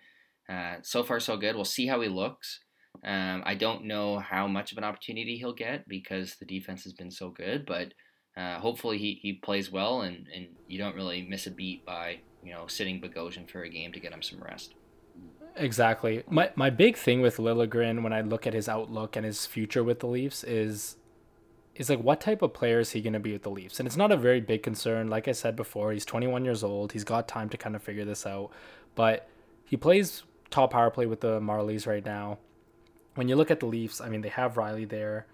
Speaker 3: uh, so far so good. We'll see how he looks. Um, I don't know how much of an opportunity he'll get because the defense has been so good, but uh, hopefully he, he plays well and, and you don't really miss a beat by you know, sitting Bogosian for a game to get him some rest.
Speaker 4: Exactly. My my big thing with Liljegren when I look at his outlook and his future with the Leafs is is like what type of player is he going to be with the Leafs? And it's not a very big concern. Like I said before, he's 21 years old. He's got time to kind of figure this out. But he plays top power play with the Marlies right now. When you look at the Leafs, I mean, they have Rielly there.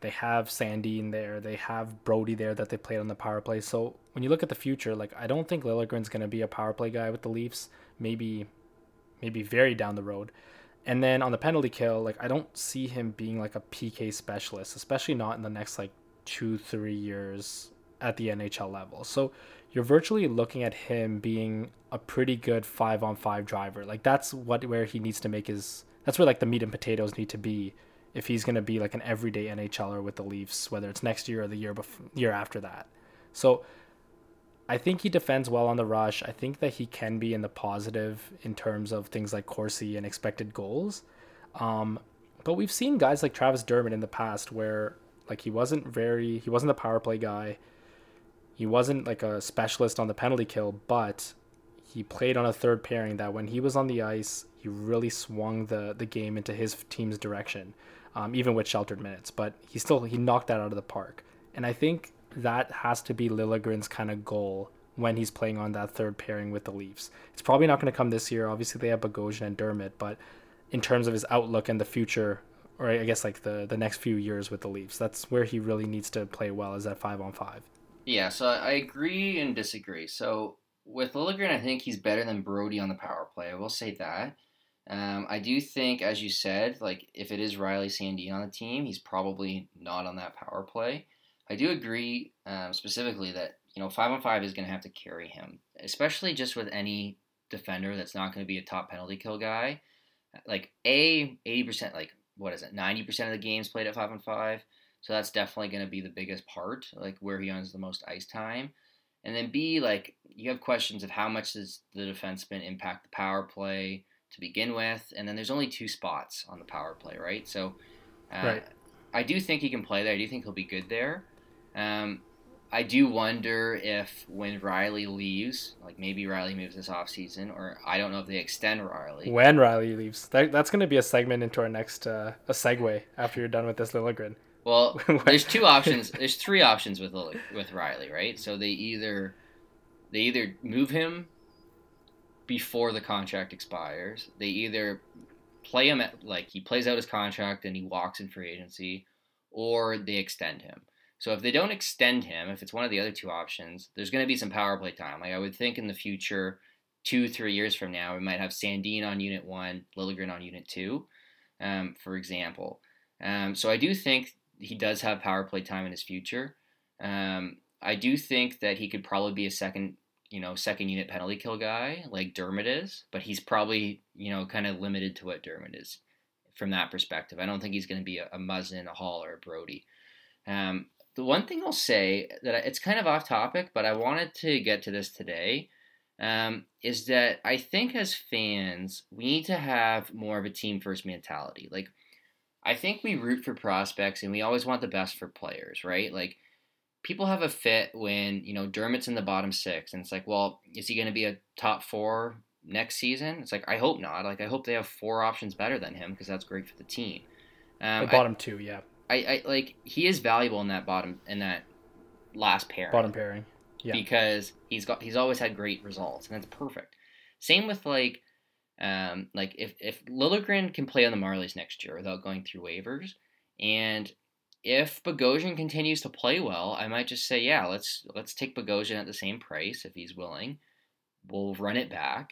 Speaker 4: They have Sandin there. They have Brodie there that they played on the power play. So when you look at the future, like I don't think Liljegren's going to be a power play guy with the Leafs. Maybe, maybe very down the road. And then on the penalty kill, like I don't see him being like a PK specialist, especially not in the next like two, three years at the NHL level. So you're virtually looking at him being a pretty good five on five driver. Like that's what where he needs to make his that's where like the meat and potatoes need to be if he's going to be like an everyday NHLer with the Leafs, whether it's next year or the year before, year after that. So I think he defends well on the rush. I think that he can be in the positive in terms of things like Corsi and expected goals. Um, but we've seen guys like Travis Dermott in the past where like he wasn't very he wasn't a power play guy. He wasn't like a specialist on the penalty kill, but he played on a third pairing that when he was on the ice, he really swung the the game into his team's direction um, even with sheltered minutes. But he still he knocked that out of the park, and I think that has to be Liljegren's kind of goal when he's playing on that third pairing with the Leafs. It's probably not going to come this year. Obviously, they have Bogosian and Dermott, but in terms of his outlook and the future, or I guess like the the next few years with the Leafs, that's where he really needs to play well is at five on five.
Speaker 3: Yeah, so I agree and disagree. So with Liljegren, I think he's better than Brodie on the power play. I will say that. Um, I do think, as you said, like if it is Rielly Sandin on the team, he's probably not on that power play. I do agree um, specifically that you know five on five is going to have to carry him, especially just with any defender that's not going to be a top penalty kill guy. Like a eighty percent, like what is it, ninety percent of the games played at five on five. So that's definitely going to be the biggest part, like where he owns the most ice time. And then B, like you have questions of how much does the defenseman impact the power play to begin with, and then there's only two spots on the power play, right? So, uh, right. I do think he can play there. I do think he'll be good there. Um, I do wonder if when Rielly leaves, like maybe Rielly moves this offseason, or I don't know if they extend Rielly.
Speaker 4: When Rielly leaves, that, that's going to be a segment into our next uh, a segue after you're done with this Liljegren.
Speaker 3: Well, [LAUGHS] there's two options. There's three options with with Rielly, right? So they either they either move him before the contract expires. They either play him at, like he plays out his contract and he walks in free agency, or they extend him. So if they don't extend him, if it's one of the other two options, there's going to be some power play time. Like I would think in the future, two, three years from now, we might have Sandin on Unit 1, Liljegren on Unit 2, um, for example. Um, so I do think he does have power play time in his future. Um, I do think that he could probably be a second, you know, second unit penalty kill guy like Dermott is, but he's probably, you know, kind of limited to what Dermott is from that perspective. I don't think he's going to be a, a Muzzin, a Holl, or a Brodie. Um, the one thing I'll say that I, it's kind of off topic, but I wanted to get to this today, um, is that I think as fans we need to have more of a team first mentality. Like, I think we root for prospects and we always want the best for players, right? Like people have a fit when you know Dermott's in the bottom six, and it's like, well, is he going to be a top four next season? It's like I hope not. Like I hope they have four options better than him because that's great for the team.
Speaker 4: Um, the bottom I, two, yeah.
Speaker 3: I, I like he is valuable in that bottom in that last pairing.
Speaker 4: Bottom pairing,
Speaker 3: yeah. Because he's got he's always had great results, and that's perfect. Same with like. Um, like if if Liljegren can play on the Marlies next year without going through waivers, and if Bogosian continues to play well, I might just say, yeah, let's let's take Bogosian at the same price if he's willing. We'll run it back,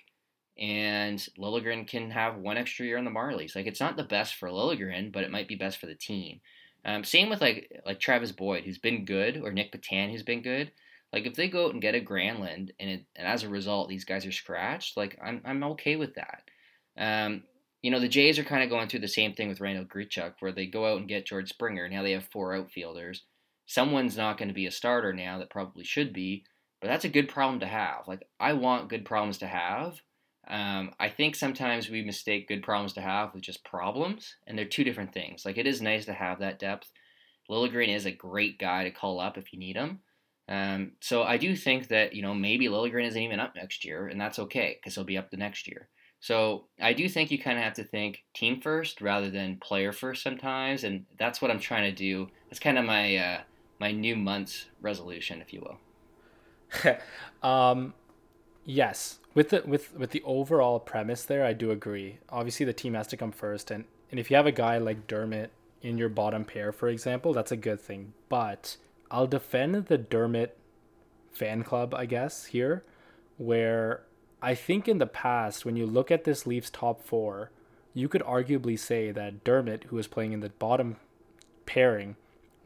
Speaker 3: and Liljegren can have one extra year on the Marlies. Like it's not the best for Liljegren, but it might be best for the team. Um, same with like like Travis Boyd, who's been good, or Nick Petan, who's been good. Like if they go out and get a Granlund, and it, and as a result these guys are scratched, like I'm I'm okay with that. Um, you know, the Jays are kind of going through the same thing with Randal Grichuk, where they go out and get George Springer. Now they have four outfielders. Someone's not going to be a starter now that probably should be, but that's a good problem to have. Like, I want good problems to have. Um, I think sometimes we mistake good problems to have with just problems, and they're two different things. Like, it is nice to have that depth. Liljegren is a great guy to call up if you need him. Um, so I do think that, you know, maybe Liljegren isn't even up next year, and that's okay because he'll be up the next year. So I do think you kind of have to think team first rather than player first sometimes, and that's what I'm trying to do. That's kind of my uh, my new month's resolution, if you
Speaker 4: will. [LAUGHS] um, yes, with the with with the overall premise there, I do agree. Obviously, the team has to come first, and and if you have a guy like Dermott in your bottom pair, for example, that's a good thing. But I'll defend the Dermott fan club, I guess here, where I think in the past, when you look at this Leafs top four, you could arguably say that Dermott, who was playing in the bottom pairing,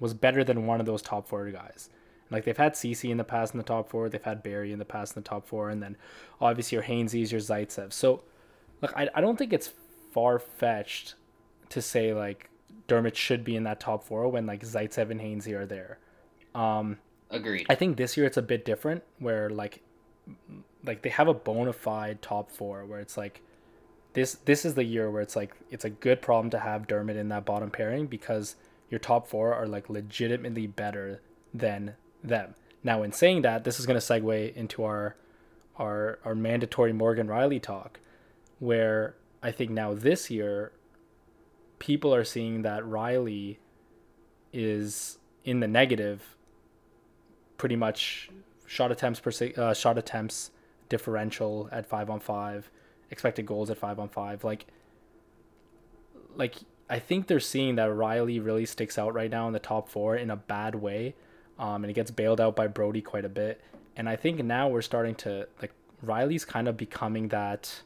Speaker 4: was better than one of those top four guys. Like they've had Ceci in the past in the top four, they've had Barrie in the past in the top four, and then obviously your Hainsey's, your Zaitsev. So, look, I, I don't think it's far fetched to say like Dermott should be in that top four when like Zaitsev and Hainsey are there. Um,
Speaker 3: Agreed.
Speaker 4: I think this year it's a bit different, where like like they have a bona fide top four where it's like this this is the year where it's like it's a good problem to have Dermott in that bottom pairing because your top four are like legitimately better than them. Now, in saying that, this is going to segue into our our our mandatory Morgan Rielly talk, where I think now this year people are seeing that Rielly is in the negative pretty much shot attempts per uh, shot attempts differential at five on five, expected goals at five on five. Like, like I think they're seeing that Rielly really sticks out right now in the top four in a bad way, um, and it gets bailed out by Brodie quite a bit. And I think now we're starting to like Rielly's kind of becoming that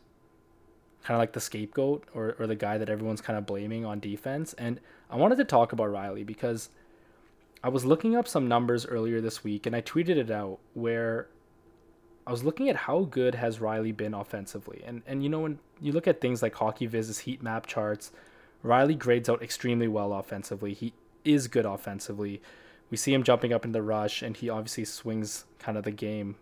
Speaker 4: kind of like the scapegoat or, or the guy that everyone's kind of blaming on defense. And I wanted to talk about Rielly because I was looking up some numbers earlier this week and I tweeted it out where I was looking at how good has Rielly been offensively, and and you know when you look at things like HockeyViz's heat map charts, Rielly grades out extremely well offensively. He is good offensively. We see him jumping up in the rush, and he obviously swings kind of the game,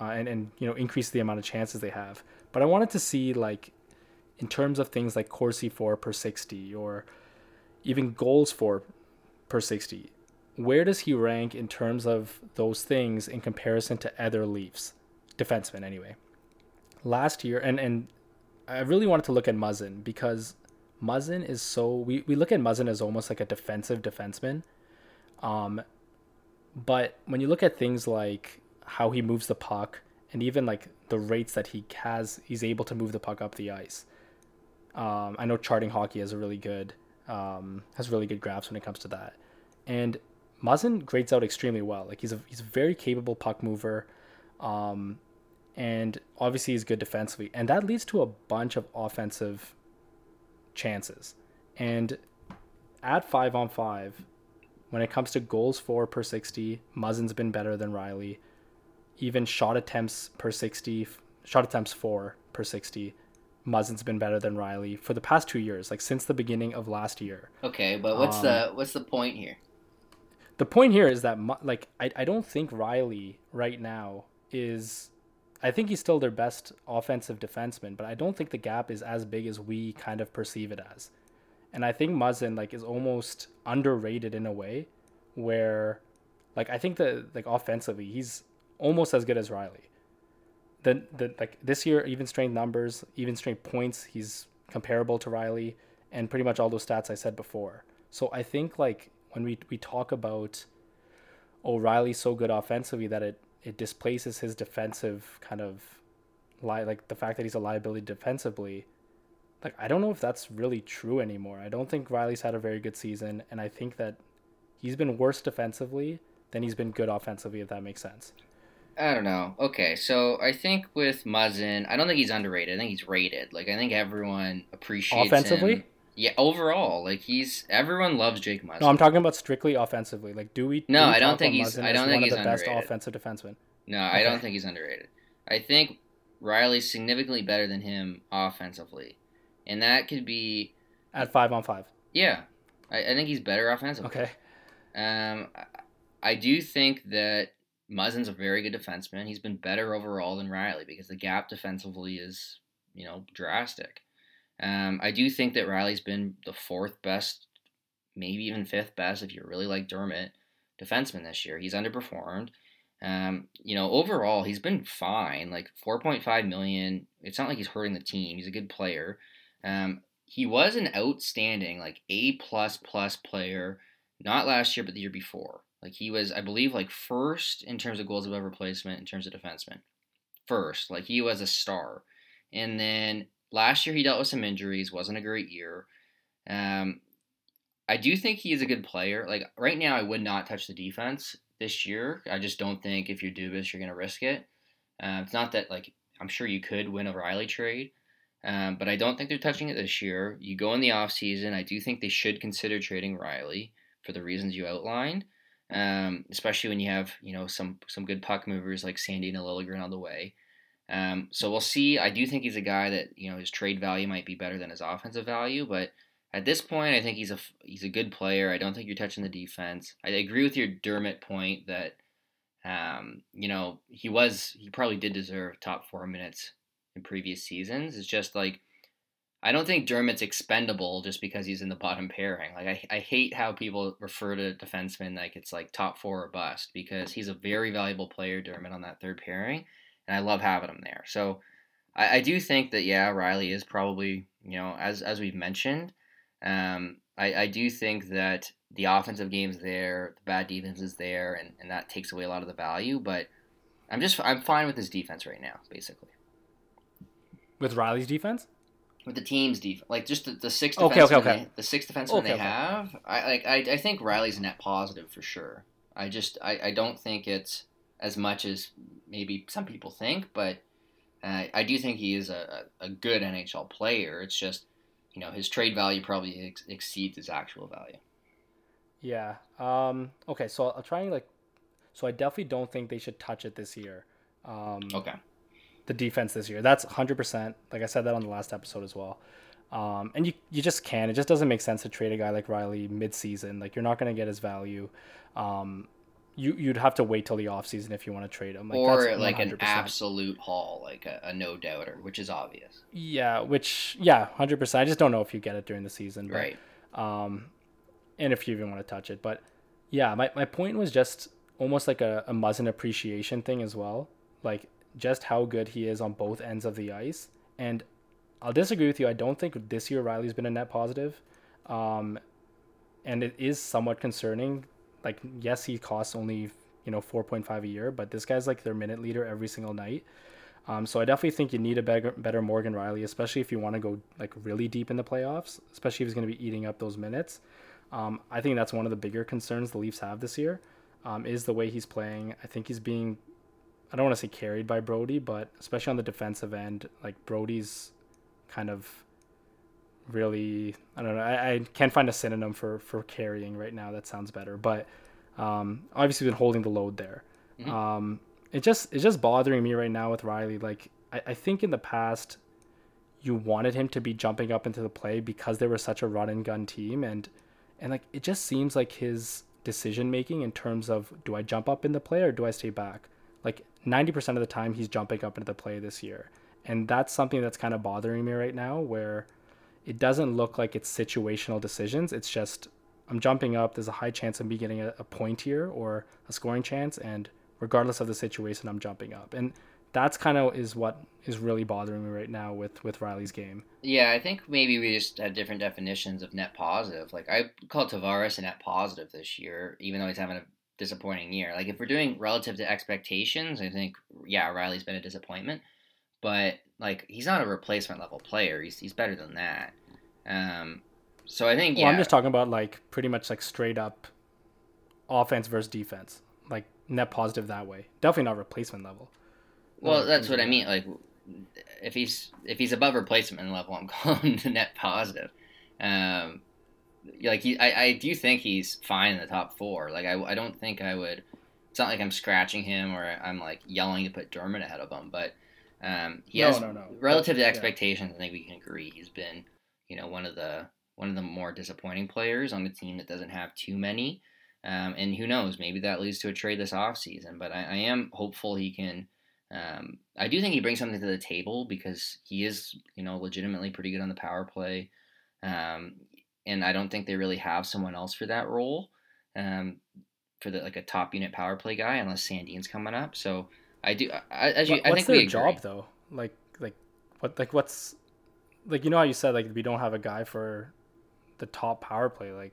Speaker 4: uh, and and you know increase the amount of chances they have. But I wanted to see like, in terms of things like Corsi for per sixty or even goals for per sixty, where does he rank in terms of those things in comparison to other Leafs? defenseman anyway. Last year, and and I really wanted to look at Muzzin because Muzzin is so we, we look at Muzzin as almost like a defensive defenseman. Um, but when you look at things like how he moves the puck and even like the rates that he has, he's able to move the puck up the ice. Um, I know charting hockey has a really good um, has really good graphs when it comes to that, and Muzzin grades out extremely well. Like he's a he's a very capable puck mover. Um, and obviously he's good defensively, and that leads to a bunch of offensive chances. And at five on five, when it comes to goals for per 60, Muzzin's been better than Rielly. Even shot attempts per 60, shot attempts for per 60, Muzzin's been better than Rielly for the past two years, like since the beginning of last year.
Speaker 3: Okay, but what's um, the what's the point here?
Speaker 4: The point here is that like I, I don't think Rielly right now is I think he's still their best offensive defenseman, but I don't think the gap is as big as we kind of perceive it as. And I think Muzzin like is almost underrated in a way where like I think that like offensively he's almost as good as Rielly. the the like this year even strength numbers, even strength points, he's comparable to Rielly and pretty much all those stats I said before. So I think like when we we talk about oh, O'Reilly's so good offensively that it it displaces his defensive kind of li- like the fact that he's a liability defensively. Like I don't know if that's really true anymore. I don't think Rielly's had a very good season and I think that he's been worse defensively than he's been good offensively if that makes sense.
Speaker 3: I don't know. Okay, so I think with Muzzin, I don't think he's underrated. I think he's rated. Like I think everyone appreciates offensively. Him. Yeah, overall, like he's everyone loves Jake Muzzin.
Speaker 4: No, I'm talking about strictly offensively. Like, do we?
Speaker 3: No,
Speaker 4: do we
Speaker 3: I don't think he's. I don't think he's the best
Speaker 4: offensive defenseman.
Speaker 3: No, okay. I don't think he's underrated. I think Rielly's significantly better than him offensively, and that could be
Speaker 4: at five on five.
Speaker 3: Yeah, I, I think he's better offensively.
Speaker 4: Okay.
Speaker 3: Um, I do think that Muzzin's a very good defenseman. He's been better overall than Rielly because the gap defensively is, you know, drastic. Um, I do think that Rielly's been the fourth best, maybe even fifth best, if you really like Dermott, defenseman this year. He's underperformed. Um, you know, overall, he's been fine. Like 4.5 million. It's not like he's hurting the team. He's a good player. Um, he was an outstanding, like A plus plus player, not last year, but the year before. Like he was, I believe, like first in terms of goals above replacement in terms of defenseman. First, like he was a star. And then last year he dealt with some injuries, wasn't a great year. Um, I do think he is a good player. Like right now, I would not touch the defense this year. I just don't think if you're Dubas, you're going to risk it. Uh, it's not that like I'm sure you could win a Rielly trade, um, but I don't think they're touching it this year. You go in the offseason, I do think they should consider trading Rielly for the reasons you outlined um, especially when you have you know some some good puck movers like Sandin and Liljegren on the way. Um, so we'll see. I do think he's a guy that you know his trade value might be better than his offensive value, but at this point, I think he's a he's a good player. I don't think you're touching the defense. I agree with your Dermott point that um, you know he was he probably did deserve top four minutes in previous seasons. It's just like I don't think Dermott's expendable just because he's in the bottom pairing. Like I, I hate how people refer to defensemen like it's like top four or bust because he's a very valuable player, Dermott, on that third pairing, and I love having him there. So I, I do think that yeah, Rielly is probably you know as as we've mentioned, um, I, I do think that the offensive game's there, the bad defense is there, and, and that takes away a lot of the value. But I'm just I'm fine with his defense right now, basically.
Speaker 4: With Rielly's defense
Speaker 3: with the team's defense, like just the, the six okay, okay, okay. They, the six defensemen okay, they have. I like I, I think Rielly's net positive for sure. I just I, I don't think it's as much as maybe some people think, but uh, I do think he is a, a, good NHL player. It's just you know his trade value probably ex- exceeds his actual value.
Speaker 4: Yeah. Um. Okay. So I'll try and like. So I definitely don't think they should touch it this year. Um,
Speaker 3: okay
Speaker 4: the defense this year. That's 100%. Like I said that on the last episode as well. Um, and you, you just can't. It just doesn't make sense to trade a guy like Rielly mid-season. Like you're not going to get his value. Um, you you'd have to wait till the offseason if you want to trade him.
Speaker 3: Like, or like an absolute haul, like a, a, no doubter, which is obvious.
Speaker 4: Yeah, which yeah, hundred percent. I just don't know if you get it during the season, but,
Speaker 3: right?
Speaker 4: Um, and if you even want to touch it, but yeah, my, my point was just almost like a, a Muzzin appreciation thing as well. Like just how good he is on both ends of the ice. And I'll disagree with you. I don't think this year Rielly's been a net positive. Um, and it is somewhat concerning. Like, yes, he costs only, you know, 4.5 a year, but this guy's like their minute leader every single night. Um, so I definitely think you need a better, better Morgan Rielly, especially if you want to go like really deep in the playoffs, especially if he's going to be eating up those minutes. Um, I think that's one of the bigger concerns the Leafs have this year, um, is the way he's playing. I think he's being I don't want to say carried by Brodie, but especially on the defensive end, like Brodie's kind of really I don't know. I, I can't find a synonym for for carrying right now that sounds better, but um, obviously been holding the load there. Mm-hmm. Um, it just it's just bothering me right now with Rielly Like I, I think in the past you wanted him to be jumping up into the play because they were such a run and gun team and and like it just seems like his decision making in terms of do I jump up in the play or do I stay back? Like 90% of the time he's jumping up into the play this year. And that's something that's kind of bothering me right now where it doesn't look like it's situational decisions. It's just I'm jumping up. There's a high chance of me getting a, a point here or a scoring chance, and regardless of the situation, I'm jumping up. And that's kind of is what is really bothering me right now with with Rielly's game.
Speaker 3: Yeah, I think maybe we just have different definitions of net positive. Like I call Tavares a net positive this year, even though he's having a disappointing year. Like if we're doing relative to expectations, I think yeah, Rielly's been a disappointment, but like he's not a replacement level player. He's he's better than that. Um, so I think yeah.
Speaker 4: Well, I'm just talking about like pretty much like straight up offense versus defense, like net positive that way. Definitely not replacement level.
Speaker 3: Well, that's what I mean. Like if he's if he's above replacement level, I'm [LAUGHS] calling the net positive. Um, like he, I, I do think he's fine in the top four. Like I, I don't think I would. It's not like I'm scratching him or I'm like yelling to put Dermott ahead of him, but um, he no, has no, no. relative to expectations. Yeah. I think we can agree he's been, you know, one of the one of the more disappointing players on a team that doesn't have too many. Um, and who knows, maybe that leads to a trade this offseason. But I, I am hopeful he can. Um, I do think he brings something to the table because he is, you know, legitimately pretty good on the power play. Um, and I don't think they really have someone else for that role, um, for the like a top unit power play guy, unless Sandin's coming up. So I do. I, as you,
Speaker 4: what, I
Speaker 3: think
Speaker 4: their job though? Like, like what? Like what's like you know how you said like we don't have a guy for the top power play. Like,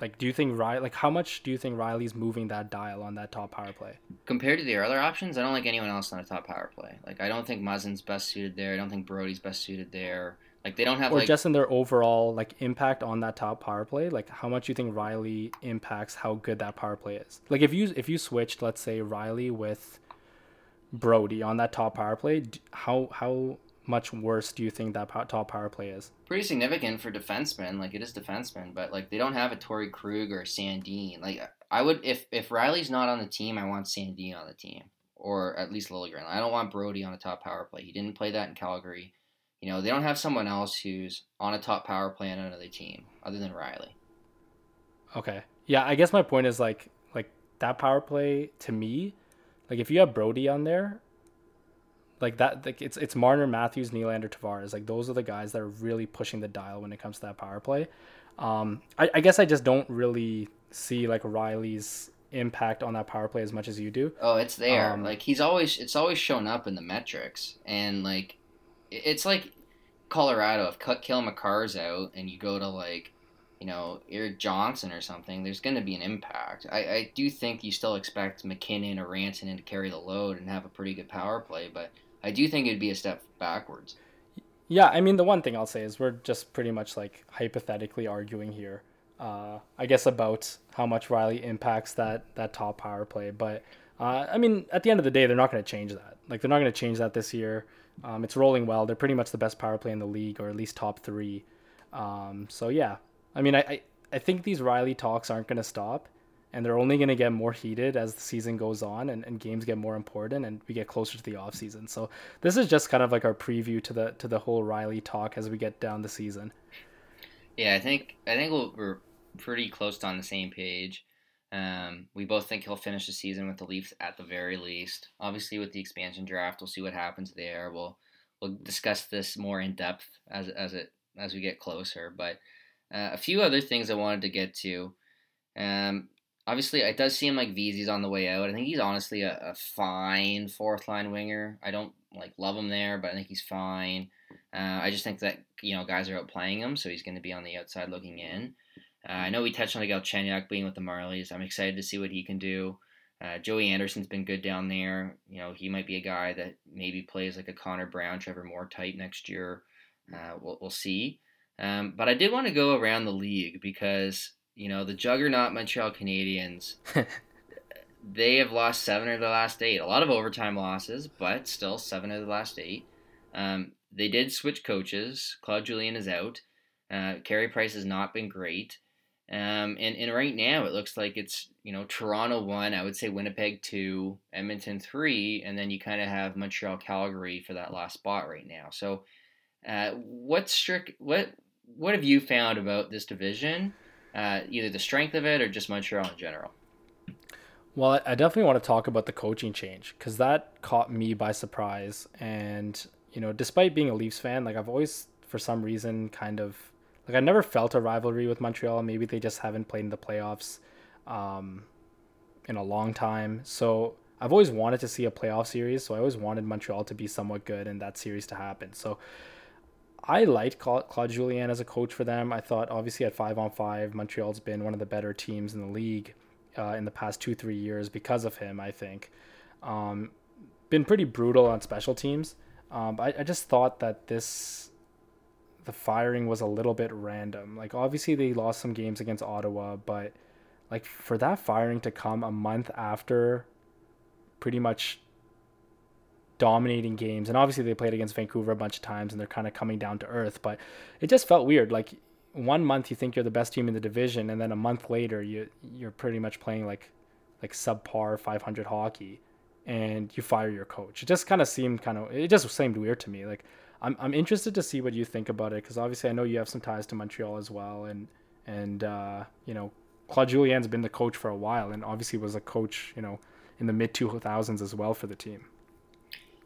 Speaker 4: like do you think Rielly Like, how much do you think Rielly's moving that dial on that top power play
Speaker 3: compared to the other options? I don't like anyone else on a top power play. Like, I don't think Muzzin's best suited there. I don't think Brodie's best suited there. Like they don't have
Speaker 4: or
Speaker 3: like,
Speaker 4: just in their overall like impact on that top power play. Like how much you think Rielly impacts how good that power play is. Like if you if you switched, let's say Rielly with Brodie on that top power play, how how much worse do you think that top power play is?
Speaker 3: Pretty significant for defensemen. Like it is defensemen, but like they don't have a Torey Krug or Sandin. Like I would if if Rielly's not on the team, I want Sandin on the team or at least Liljegren. I don't want Brodie on a top power play. He didn't play that in Calgary. You know, they don't have someone else who's on a top power play on another team other than Rielly.
Speaker 4: Okay. Yeah, I guess my point is like like that power play to me, like if you have Brodie on there, like that like it's it's Marner, Matthews, Nylander, Tavares. Like those are the guys that are really pushing the dial when it comes to that power play. Um, I, I guess I just don't really see like Rielly's impact on that power play as much as you do.
Speaker 3: Oh, it's there. Um, like he's always it's always shown up in the metrics, and like it's like Colorado. If cut Cale Makar's out and you go to like, you know, Erik Johnson or something, there's going to be an impact. I, I do think you still expect MacKinnon or Rantanen to carry the load and have a pretty good power play, but I do think it'd be a step backwards.
Speaker 4: Yeah, I mean, the one thing I'll say is we're just pretty much like hypothetically arguing here. Uh, I guess about how much Rielly impacts that that top power play, but uh, I mean, at the end of the day, they're not going to change that. Like, they're not going to change that this year. Um, it's rolling well. They're pretty much the best power play in the league, or at least top three. Um, so yeah, I mean, I, I, I think these Rielly talks aren't going to stop, and they're only going to get more heated as the season goes on and, and games get more important and we get closer to the off season. So this is just kind of like our preview to the to the whole Rielly talk as we get down the season.
Speaker 3: Yeah, I think I think we're pretty close on the same page. Um, we both think he'll finish the season with the Leafs at the very least. Obviously, with the expansion draft, we'll see what happens there. We'll we'll discuss this more in depth as as it as we get closer. But uh, a few other things I wanted to get to. Um, obviously, it does seem like Vesey's on the way out. I think he's honestly a, a fine fourth line winger. I don't like love him there, but I think he's fine. Uh, I just think that you know guys are out playing him, so he's going to be on the outside looking in. Uh, I know we touched on the Galchenyuk being with the Marlies. I'm excited to see what he can do. Uh, Joey Anderson's been good down there. You know, he might be a guy that maybe plays like a Connor Brown, Trevor Moore type next year. Uh, we'll, we'll see. Um, but I did want to go around the league because, you know, the juggernaut Montreal Canadiens, [LAUGHS] they have lost seven of the last eight. A lot of overtime losses, but still seven of the last eight. Um, they did switch coaches. Claude Julien is out. Uh, Carey Price has not been great. Um, and, and right now it looks like it's, you know, Toronto one, I would say Winnipeg two, Edmonton three, and then you kind of have Montreal Calgary for that last spot right now. So uh, what's strict, what, what have you found about this division? Uh, either the strength of it or just Montreal in general?
Speaker 4: Well, I definitely want to talk about the coaching change because that caught me by surprise. And, you know, despite being a Leafs fan, like I've always, for some reason, kind of like I never felt a rivalry with Montreal. Maybe they just haven't played in the playoffs um, in a long time. So I've always wanted to see a playoff series. So I always wanted Montreal to be somewhat good and that series to happen. So I liked Claude Julien as a coach for them. I thought obviously at five on five, Montreal's been one of the better teams in the league uh, in the past two three years because of him. I think um, been pretty brutal on special teams. Um, I, I just thought that this the firing was a little bit random. Like obviously they lost some games against Ottawa, but like for that firing to come a month after pretty much dominating games and obviously they played against Vancouver a bunch of times and they're kind of coming down to earth, but it just felt weird. Like one month you think you're the best team in the division and then a month later you you're pretty much playing like like subpar 500 hockey and you fire your coach. It just kind of seemed kind of it just seemed weird to me. Like I'm I'm interested to see what you think about it because obviously I know you have some ties to Montreal as well, and and uh, you know Claude Julien's been the coach for a while, and obviously was a coach you know in the mid two thousands as well for the team.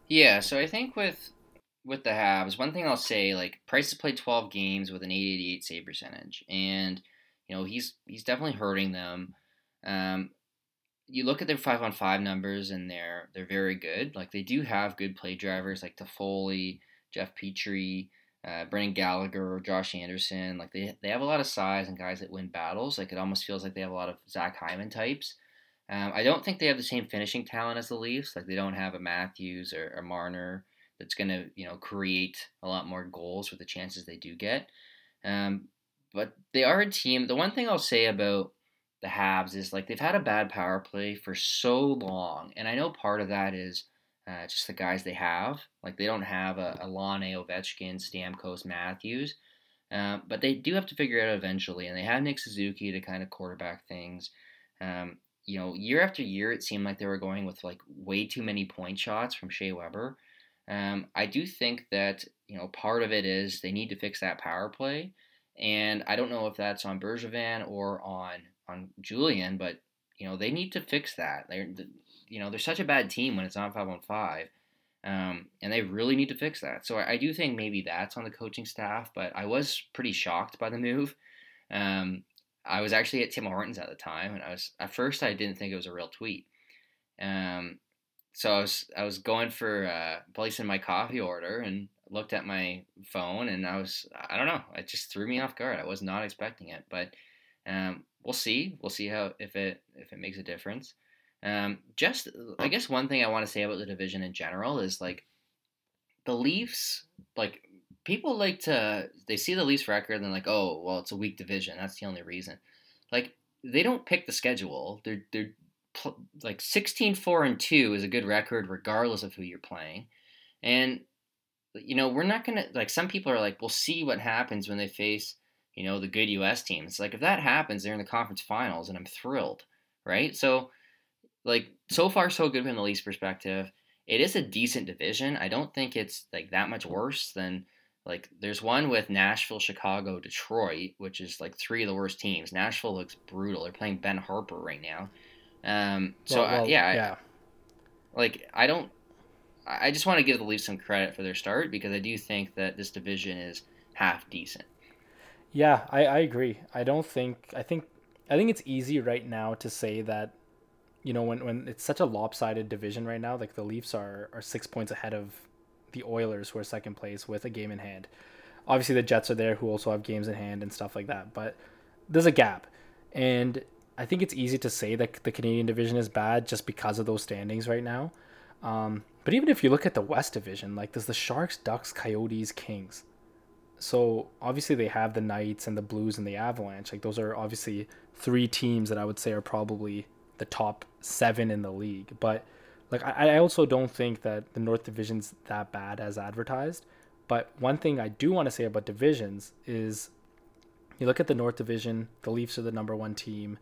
Speaker 3: Yeah, so I think with with the Habs, one thing I'll say like Price has played twelve games with an eight eighty eight save percentage, and you know he's he's definitely hurting them. Um, you look at their five on five numbers and they're they're very good. Like they do have good play drivers like Toffoli, Jeff Petry, uh, Brendan Gallagher, Josh Anderson. Like they they have a lot of size and guys that win battles. Like it almost feels like they have a lot of Zach Hyman types. Um, I don't think they have the same finishing talent as the Leafs. Like they don't have a Matthews or a Marner that's going to you know create a lot more goals with the chances they do get. Um, but they are a team. The one thing I'll say about the Habs is like they've had a bad power play for so long, and I know part of that is uh, just the guys they have. Like they don't have a, a Laine, Ovechkin, Stamkos, Matthews, uh, but they do have to figure it out eventually. And they have Nick Suzuki to kind of quarterback things. Um, you know, year after year, it seemed like they were going with like way too many point shots from Shea Weber. Um, I do think that you know part of it is they need to fix that power play, and I don't know if that's on Bergevin or on on Julien, but you know they need to fix that. They're you know, they're such a bad team when it's not five on five. Um, and they really need to fix that. So I, I, do think maybe that's on the coaching staff, but I was pretty shocked by the move. Um, I was actually at Tim Hortons at the time, and I was at first I didn't think it was a real tweet. Um, so I was I was going for uh, placing my coffee order and looked at my phone, and I was I don't know, it just threw me off guard. I was not expecting it, but um, we'll see. We'll see how if it if it makes a difference. Um, just, I guess one thing I want to say about the division in general is like the Leafs, like people like to, they see the Leafs record and they're like, oh, well, it's a weak division. That's the only reason. Like they don't pick the schedule. They're they're pl- like 16 4 and 2 is a good record regardless of who you're playing. And you know, we're not going to like some people are like, we'll see what happens when they face, you know, the good US team. It's like if that happens, they're in the conference finals and I'm thrilled, right? So like so far so good from the Leafs perspective. It is a decent division. I don't think it's like that much worse than like there's one with Nashville, Chicago, Detroit, which is like three of the worst teams. Nashville looks brutal. They're playing Ben Harper right now. Um, so well, well, I, yeah, yeah. I, like I don't. I just want to give the Leafs some credit for their start because I do think that this division is half decent.
Speaker 4: Yeah, I, I agree. I don't think I think I think it's easy right now to say that you know, when, when it's such a lopsided division right now, like the Leafs are, are six points ahead of the Oilers, who are second place with a game in hand. Obviously, the Jets are there, who also have games in hand and stuff like that. But there's a gap, and I think it's easy to say that the Canadian division is bad just because of those standings right now. Um, but even if you look at the West Division, like there's the Sharks, Ducks, Coyotes, Kings. So obviously they have the Knights and the Blues and the Avalanche. Like those are obviously three teams that I would say are probably the top seven in the league. But like I, I also don't think that the North Division's that bad as advertised. But one thing I do want to say about divisions is you look at the North Division, the Leafs are the number one team.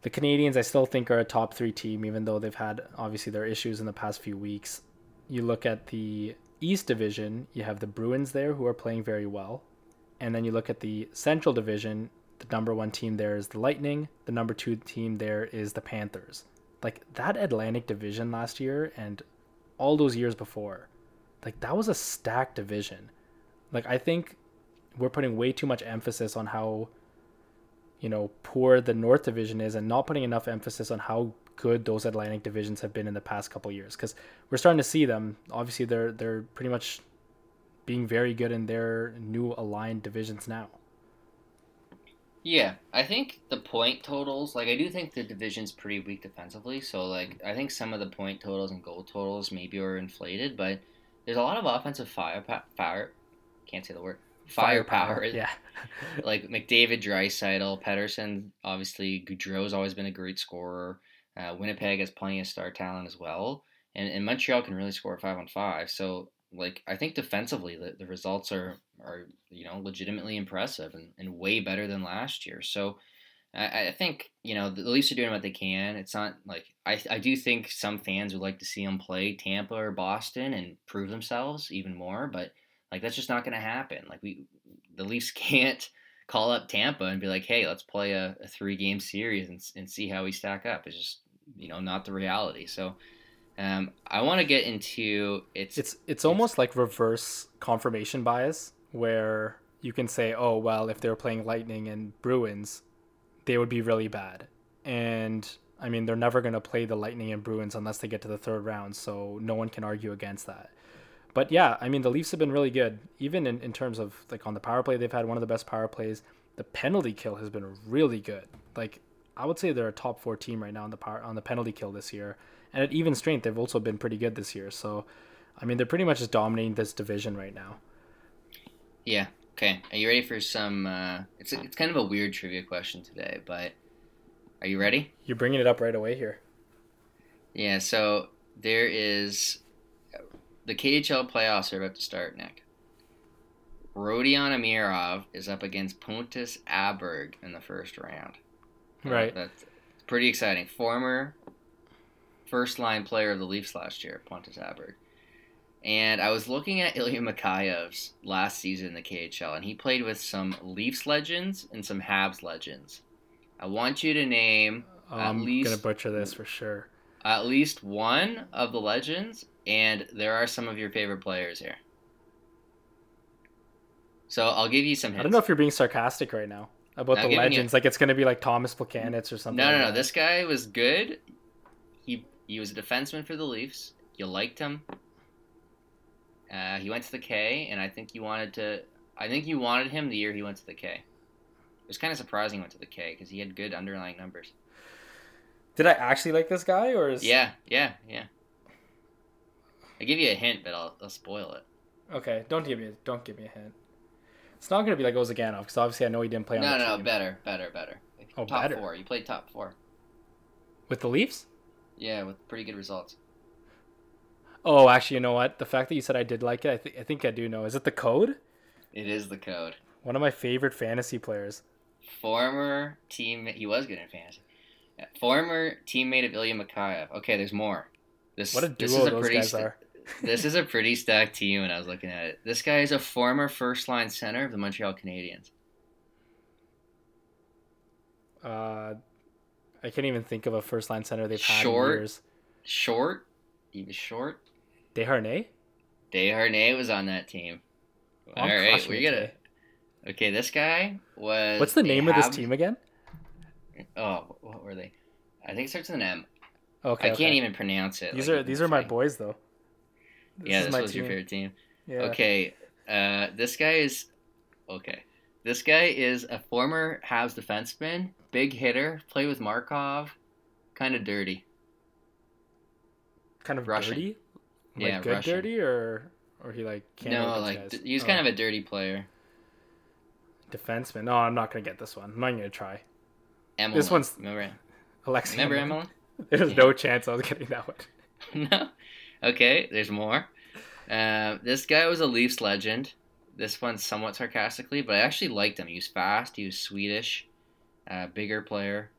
Speaker 4: The Canadians, I still think, are a top three team, even though they've had obviously their issues in the past few weeks. You look at the East Division, you have the Bruins there who are playing very well. And then you look at the Central Division, the number one team there is the Lightning, the number two team there is the Panthers. Like that Atlantic Division last year and all those years before, like that was a stacked division. Like I think we're putting way too much emphasis on how you know poor the North Division is and not putting enough emphasis on how good those Atlantic divisions have been in the past couple years because we're starting to see them. Obviously, they're they're pretty much being very good in their new aligned divisions now.
Speaker 3: Yeah, I think the point totals, like I do think the division's pretty weak defensively. So like I think some of the point totals and goal totals maybe are inflated, but there's a lot of offensive firepower. fire. Can't say the word firepower. firepower.
Speaker 4: Yeah. [LAUGHS]
Speaker 3: like McDavid, Draisaitl, Pettersson. Obviously, Gaudreau's always been a great scorer. Uh, Winnipeg has plenty of star talent as well, and, and Montreal can really score five on five. So like I think defensively the, the results are are you know legitimately impressive and, and way better than last year. So I, I think you know the Leafs are doing what they can. It's not like I I do think some fans would like to see them play Tampa or Boston and prove themselves even more, but like that's just not going to happen. Like we the Leafs [LAUGHS] can't call up Tampa and be like, hey, let's play a, a three game series and, and see how we stack up. It's just you know not the reality. So um, I want to get into
Speaker 4: it's it's it's almost like reverse confirmation bias where you can say, oh well, if they were playing Lightning and Bruins, they would be really bad, and I mean they're never going to play the Lightning and Bruins unless they get to the third round, so no one can argue against that. But yeah, I mean the Leafs have been really good, even in, in terms of like on the power play, they've had one of the best power plays. The penalty kill has been really good. Like I would say they're a top four team right now on the power on the penalty kill this year and at even strength, they've also been pretty good this year. So, I mean, they're pretty much just dominating this division right now.
Speaker 3: Yeah. Okay. Are you ready for some? Uh, it's a, it's kind of a weird trivia question today, but are you ready?
Speaker 4: You're bringing it up right away here.
Speaker 3: Yeah. So there is the KHL playoffs are about to start, Nick. Rodion Amirov is up against Pontus Aberg in the first round.
Speaker 4: Right.
Speaker 3: That's pretty exciting. Former first line player of the Leafs last year, Pontus Aberg. And I was looking at Ilya Mikheyev's last season in the KHL, and he played with some Leafs legends and some Habs legends. I want you to name
Speaker 4: oh, I'm least, gonna butcher this for sure.
Speaker 3: At least one of the legends, and there are some of your favorite players here. So I'll give you some hints.
Speaker 4: I don't know if you're being sarcastic right now about the legends. You... Like it's gonna be like Tomas Plekanec or something.
Speaker 3: No, no,
Speaker 4: like
Speaker 3: no. That. This guy was good. He was a defenseman for the Leafs. You liked him. Uh, he went to the K, and I think you wanted to. I think you wanted him the year he went to the K. It was kind of surprising he went to the K because he had good underlying numbers.
Speaker 4: Did I actually like this guy, or is
Speaker 3: yeah, yeah, yeah? I give you a hint, but I'll, I'll spoil it.
Speaker 4: Okay, don't give me a, don't give me a hint. It's not gonna be like Ozhiganov because obviously I know he didn't play on
Speaker 3: no, no,
Speaker 4: team.
Speaker 3: No, better, better, better.
Speaker 4: Oh,
Speaker 3: top
Speaker 4: better.
Speaker 3: four. You played top four
Speaker 4: with the Leafs.
Speaker 3: Yeah, with pretty good results.
Speaker 4: Oh, actually, you know what? The fact that you said I did like it, I, th- I think I do know. Is it the code?
Speaker 3: It is the code.
Speaker 4: One of my favorite fantasy players.
Speaker 3: Former team. He was good in fantasy. Former teammate of Ilya Mikheyev. Okay, there's more.
Speaker 4: This, what a duo this is a
Speaker 3: those
Speaker 4: pretty guys st- are. [LAUGHS]
Speaker 3: this is a pretty stacked team when I was looking at it. This guy is a former first line center of the Montreal Canadiens.
Speaker 4: Uh, I can't even think of a first line center they've had
Speaker 3: short,
Speaker 4: in years.
Speaker 3: Short, he was short.
Speaker 4: Desharnais.
Speaker 3: Desharnais was on that team. I'm All right, we gotta. Okay, this guy was.
Speaker 4: What's the name of this team again?
Speaker 3: Oh, what were they? I think it starts with an M.
Speaker 4: Okay.
Speaker 3: I
Speaker 4: okay.
Speaker 3: can't even pronounce it.
Speaker 4: These like, are these are my boys though.
Speaker 3: This yeah, this was team. your favorite team. Yeah. Okay, uh, this guy is okay. This guy is a former Habs defenseman, big hitter, play with Markov, kind of dirty.
Speaker 4: Kind of Russian. dirty? Like yeah, good Russian. dirty or or he like
Speaker 3: can't No, like d- he's oh. kind of a dirty player.
Speaker 4: Defenseman. No, I'm not gonna get this one. I'm not gonna try.
Speaker 3: Emelman.
Speaker 4: This one's
Speaker 3: remember.
Speaker 4: Alexi.
Speaker 3: Remember.
Speaker 4: Emelin? [LAUGHS] There's
Speaker 3: Yeah.
Speaker 4: no chance I was getting that one. [LAUGHS] [LAUGHS]
Speaker 3: no. Okay, there's more. Uh, this guy was a Leafs legend. This one's somewhat sarcastically, but I actually liked him. He was fast. He was Swedish, uh, bigger player.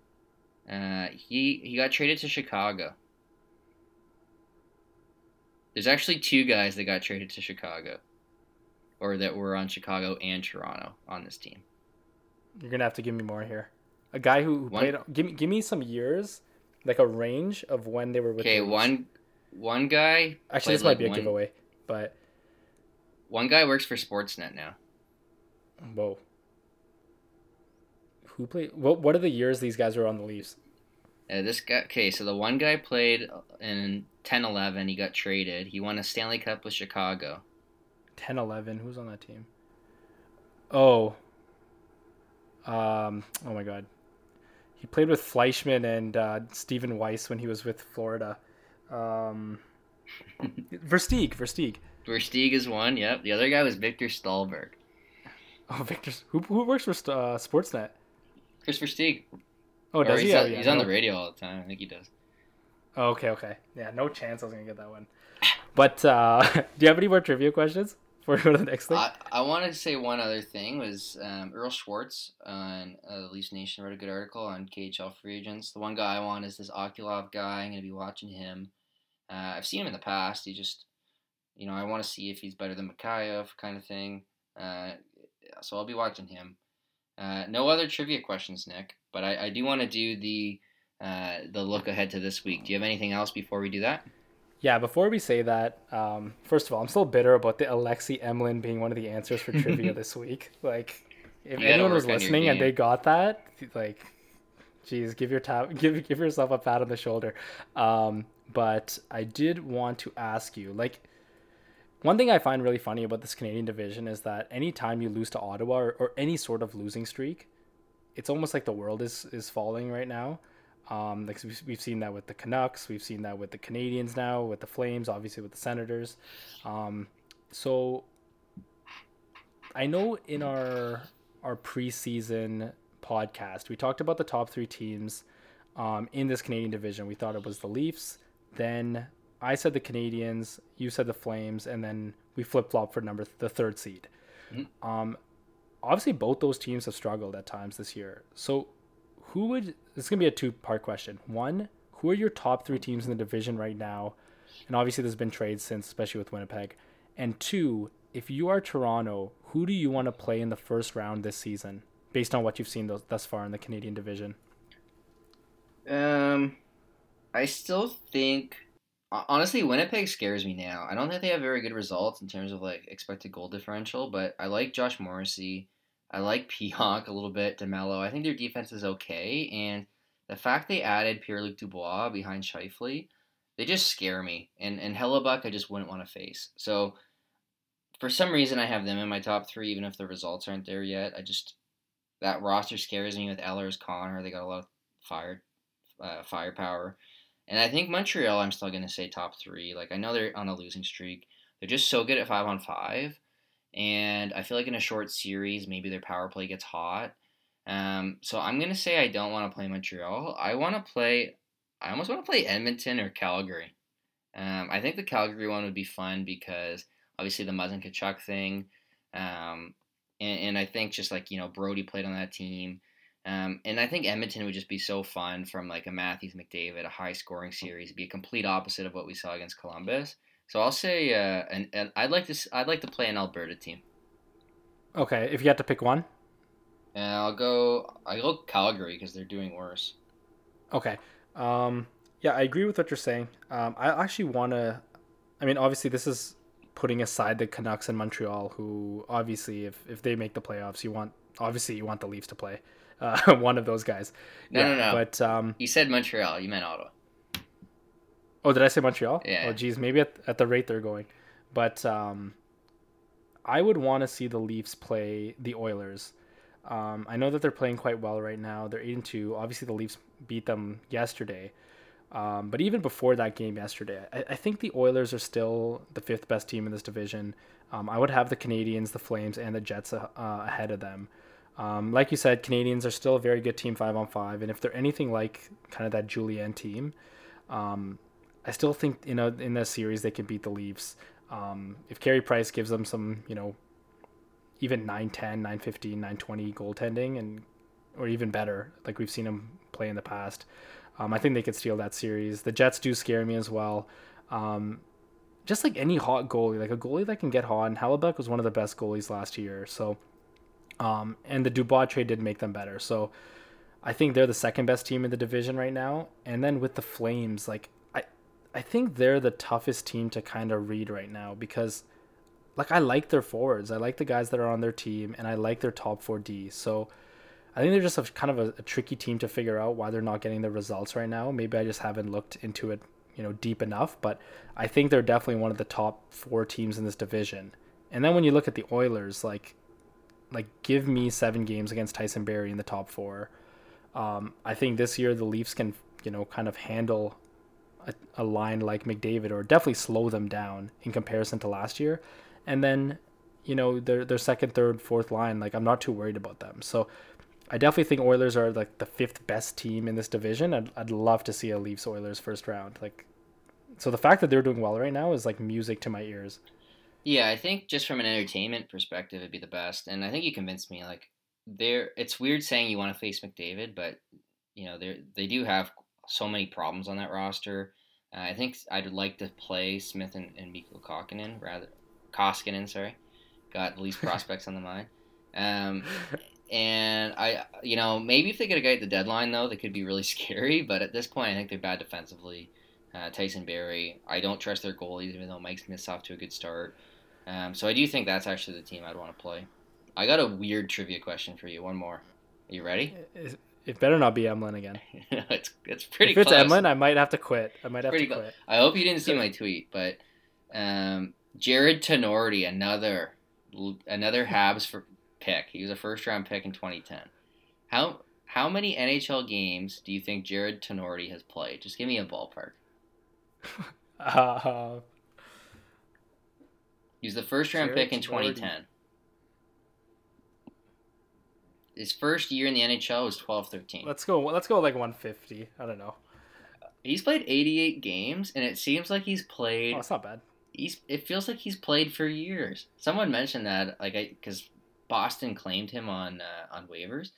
Speaker 3: Uh, he he got traded to Chicago. There's actually two guys that got traded to Chicago, or that were on Chicago and Toronto on this team.
Speaker 4: You're gonna have to give me more here. A guy who, who
Speaker 3: One-
Speaker 4: played. Give me give me some years, like a range of when they were with.
Speaker 3: Okay, one one guy.
Speaker 4: Actually, this might be a
Speaker 3: one-
Speaker 4: giveaway, but
Speaker 3: One guy works for Sportsnet now.
Speaker 4: whoa. Who played? What What are the years these guys were on the Leafs?
Speaker 3: Uh, this guy, okay, so the one guy played in 10 11. He got traded. He won a Stanley Cup with Chicago.
Speaker 4: 10, 11. Who's on that team? Oh. Um. Oh my God. He played with Fleischmann and uh, Stephen Weiss when he was with Florida. Um. [LAUGHS] Versteeg. Versteeg.
Speaker 3: Versteeg is one, yep. The other guy was Viktor Stalberg.
Speaker 4: Oh, Victor. Who who works for uh, Sportsnet?
Speaker 3: Kris Versteeg.
Speaker 4: Oh,
Speaker 3: Or
Speaker 4: does
Speaker 3: he's
Speaker 4: he? Oh,
Speaker 3: on,
Speaker 4: yeah,
Speaker 3: he's on the radio all the time. I think he does.
Speaker 4: Oh, okay, okay. Yeah, no chance I was gonna get that one. But uh, [LAUGHS] do you have any more trivia questions before we go to the next thing?
Speaker 3: I, I wanted to say one other thing was um, Earl Schwartz on uh, Leafs Nation wrote a good article on KHL free agents. The one guy I want is this Okulov guy. I'm going to be watching him. Uh, I've seen him in the past. He just, you know, I want to see if he's better than Mikhailov kind of thing. Uh, so I'll be watching him. Uh, no other trivia questions, Nick, but I, I do want to do the uh, the look ahead to this week. Do you have anything else before we do that?
Speaker 4: Yeah, before we say that, um, first of all, I'm still bitter about the Alexi Emelin being one of the answers for trivia [LAUGHS] this week. Like, if
Speaker 3: You
Speaker 4: anyone was
Speaker 3: work on your
Speaker 4: listening and they got that, like, geez, give your tap, [LAUGHS] give give yourself a pat on the shoulder. Um, but I did want to ask you, like, one thing I find really funny about this Canadian division is that anytime you lose to Ottawa or, or any sort of losing streak, it's almost like the world is is falling right now. Um, like we've, seen that with the Canucks, we've seen that with the Canadians now, with the Flames, obviously with the Senators. Um, so I know in our our preseason podcast we talked about the top three teams um, in this Canadian division. We thought it was the Leafs, then I said the Canadians, you said the Flames, and then we flip flop for number the third seed. Um, obviously both those teams have struggled at times this year. So who would this is gonna be a two part question. One, who are your top three teams in the division right now? And obviously there's been trades since, especially with Winnipeg. And two, if you are Toronto, who do you want to play in the first round this season, based on what you've seen thus, thus far in the Canadian division?
Speaker 3: Um, I still think honestly Winnipeg scares me now. I don't think they have very good results in terms of like expected goal differential, but I like Josh Morrissey. I like [LAUGHS] Pionk a little bit, DeMelo. I think their defense is okay, and the fact they added Pierre Luc Dubois behind Scheifele, they just scare me. And and Hellebuyck, I just wouldn't want to face. So for some reason, I have them in my top three, even if the results aren't there yet. I just that roster scares me with Ehlers, Connor. They got a lot of fire uh, firepower. And I think Montreal, I'm still going to say top three. Like, I know they're on a losing streak. They're just so good at five on five. And I feel like in a short series, maybe their power play gets hot. Um, so I'm going to say I don't want to play Montreal. I want to play, I almost want to play Edmonton or Calgary. Um, I think the Calgary one would be fun because obviously the Muzzin Tkachuk thing. Um, and, and I think just like, you know, Brodie played on that team. Um, and I think Edmonton would just be so fun from like a Matthews McDavid, a high scoring series, be a complete opposite of what we saw against Columbus. So I'll say, uh, and, and I'd like to, I'd like to play an Alberta team.
Speaker 4: Okay, if you had to pick one.
Speaker 3: And I'll go, I go Calgary because they're doing worse.
Speaker 4: Okay. Um, yeah, I agree with what you're saying. Um, I actually want to. I mean, obviously, this is putting aside the Canucks and Montreal, who obviously, if if they make the playoffs, you want obviously you want the Leafs to play uh, [LAUGHS] one of those guys.
Speaker 3: No, no, no.
Speaker 4: But um,
Speaker 3: You said Montreal, you meant Ottawa.
Speaker 4: oh, did I say Montreal?
Speaker 3: Yeah.
Speaker 4: Oh, geez, maybe at at the rate they're going, but um, I would want to see the Leafs play the Oilers. Um, I know that they're playing quite well right now. They're eight and two. Obviously, the Leafs beat them yesterday. Um, but even before that game yesterday, I, I think the Oilers are still the fifth best team in this division. Um, I would have the Canadians, the Flames, and the Jets uh, ahead of them. Um, like you said, Canadians are still a very good team five on five, and if they're anything like kind of that Julien team, um, I still think you know in that series they can beat the Leafs. Um, if Carey Price gives them some, you know, even 910, 915, 920 goaltending, and or even better, like we've seen him play in the past, um, I think they could steal that series. The Jets do scare me as well. Um, just like any hot goalie, like a goalie that can get hot, and Hellebuyck was one of the best goalies last year. So, um, and the Dubois trade did make them better. So, I think they're the second best team in the division right now. And then with the Flames, like I, I think they're the toughest team to kind of read right now because, like, I like their forwards, I like the guys that are on their team, and I like their top four D. So. I think they're just a, kind of a, a tricky team to figure out why they're not getting the results right now. Maybe I just haven't looked into it you know deep enough, but I think they're definitely one of the top four teams in this division. And then when you look at the Oilers, like like give me seven games against Tyson Barrie in the top four. Um, I think this year the Leafs can you know kind of handle a, a line like McDavid or definitely slow them down in comparison to last year. And then you know their their second, third, fourth line, like I'm not too worried about them. So I definitely think Oilers are like the fifth best team in this division. I'd, I'd love to see a Leafs Oilers first round. Like, so the fact that they're doing well right now is like music to my ears.
Speaker 3: Yeah, I think just from an entertainment perspective, it'd be the best. And I think you convinced me. Like, there, it's weird saying you want to face McDavid, but you know they they do have so many problems on that roster. Uh, I think I'd like to play Smith and, and Mikko Koskinen rather Koskinen. Sorry, got the least [LAUGHS] prospects on the mind. Um, and I, you know, maybe if they get a guy at the deadline though, they could be really [LAUGHS] scary. But at this point, I think they're bad defensively. Uh, Tyson Barrie, I don't trust their goalies, even though Mike Smith's off to a good start. Um, so I do think that's actually the team I'd want to play. I got a weird trivia question for you. One more. Are you ready?
Speaker 4: It, it better not be Emelin again. [LAUGHS]
Speaker 3: it's it's pretty.
Speaker 4: If it's
Speaker 3: close.
Speaker 4: Emelin, I might have to quit. I might have
Speaker 3: pretty
Speaker 4: to
Speaker 3: close.
Speaker 4: quit.
Speaker 3: I hope you didn't see my tweet, but um, Jarred Tinordi, another another Habs for pick. He was a first round pick in 2010. How how many NHL games do you think Jarred Tinordi has played? Just give me a ballpark. [LAUGHS]
Speaker 4: Uh,
Speaker 3: he was the first round
Speaker 4: Jarred
Speaker 3: pick in
Speaker 4: Tinordi.
Speaker 3: 2010. His first year in the NHL was 12-13.
Speaker 4: let's go. Let's go like 150. I don't know.
Speaker 3: He's played 88 games, and it seems like he's played.
Speaker 4: Oh, it's not bad.
Speaker 3: He's. It feels like he's played for years. Someone mentioned that, like, I because Boston claimed him on uh, on waivers.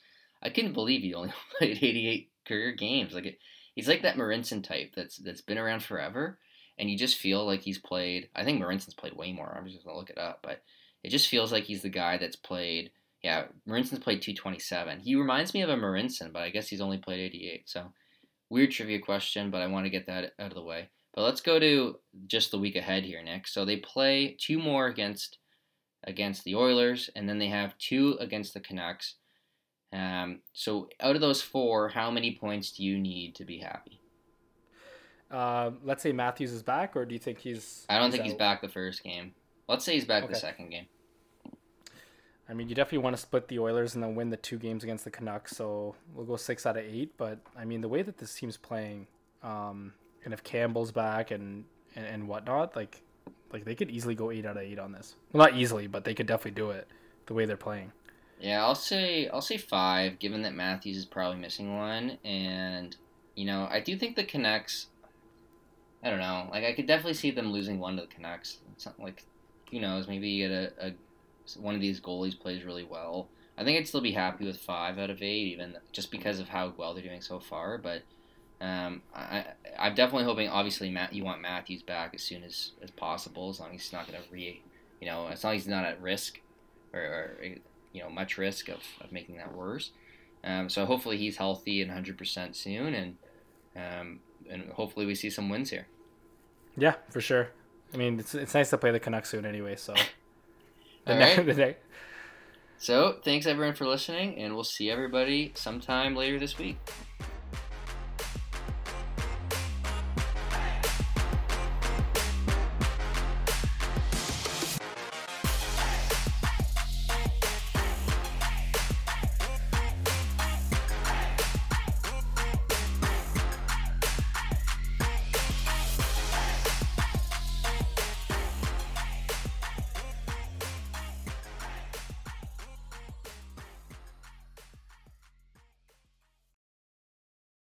Speaker 3: I couldn't believe he only [LAUGHS] played 88 career games. Like, it, he's like that Marinson type that's that's been around forever, and you just feel like he's played. I think Marinson's played way more. I'm just gonna look it up, but it just feels like he's the guy that's played. Yeah, Marinson's played 227. He reminds me of a Marinson, but I guess he's only played 88. So weird trivia question, but I want to get that out of the way. But let's go to just the week ahead here, Nick. So they play two more against against the Oilers, and then they have two against the Canucks. Um, so out of those four, how many points do you need to be happy?
Speaker 4: Uh, let's say Matthews is back, or do you think he's?
Speaker 3: I don't think he's back the first game. Let's say he's back the second game.
Speaker 4: I mean, you definitely want to split the Oilers and then win the two games against the Canucks. So we'll go six out of eight. But I mean, the way that this team's playing, um, and if Campbell's back and, and and whatnot, like like they could easily go eight out of eight on this. Well, not easily, but they could definitely do it the way they're playing.
Speaker 3: Yeah, I'll say I'll say five, given that Matthews is probably missing one, and you know I do think the Canucks. I don't know. Like I could definitely see them losing one to the Canucks. Something like, who knows? Maybe you get a, a one of these goalies plays really well. I think I'd still be happy with five out of eight, even just because of how well they're doing so far. But um, I, I'm definitely hoping. Obviously, Matt, you want Matthews back as soon as, as possible, as long as he's not going to re, you know, as long as he's not at risk, or, or you know, much risk of, of making that worse. Um, so hopefully he's healthy and 100% soon, and um, and hopefully we see some wins here.
Speaker 4: Yeah, for sure. I mean, it's it's nice to play the Canucks soon anyway. So. The [LAUGHS]
Speaker 3: All right. [LAUGHS]
Speaker 4: the ne-
Speaker 3: So thanks everyone for listening, and we'll see everybody sometime later this week.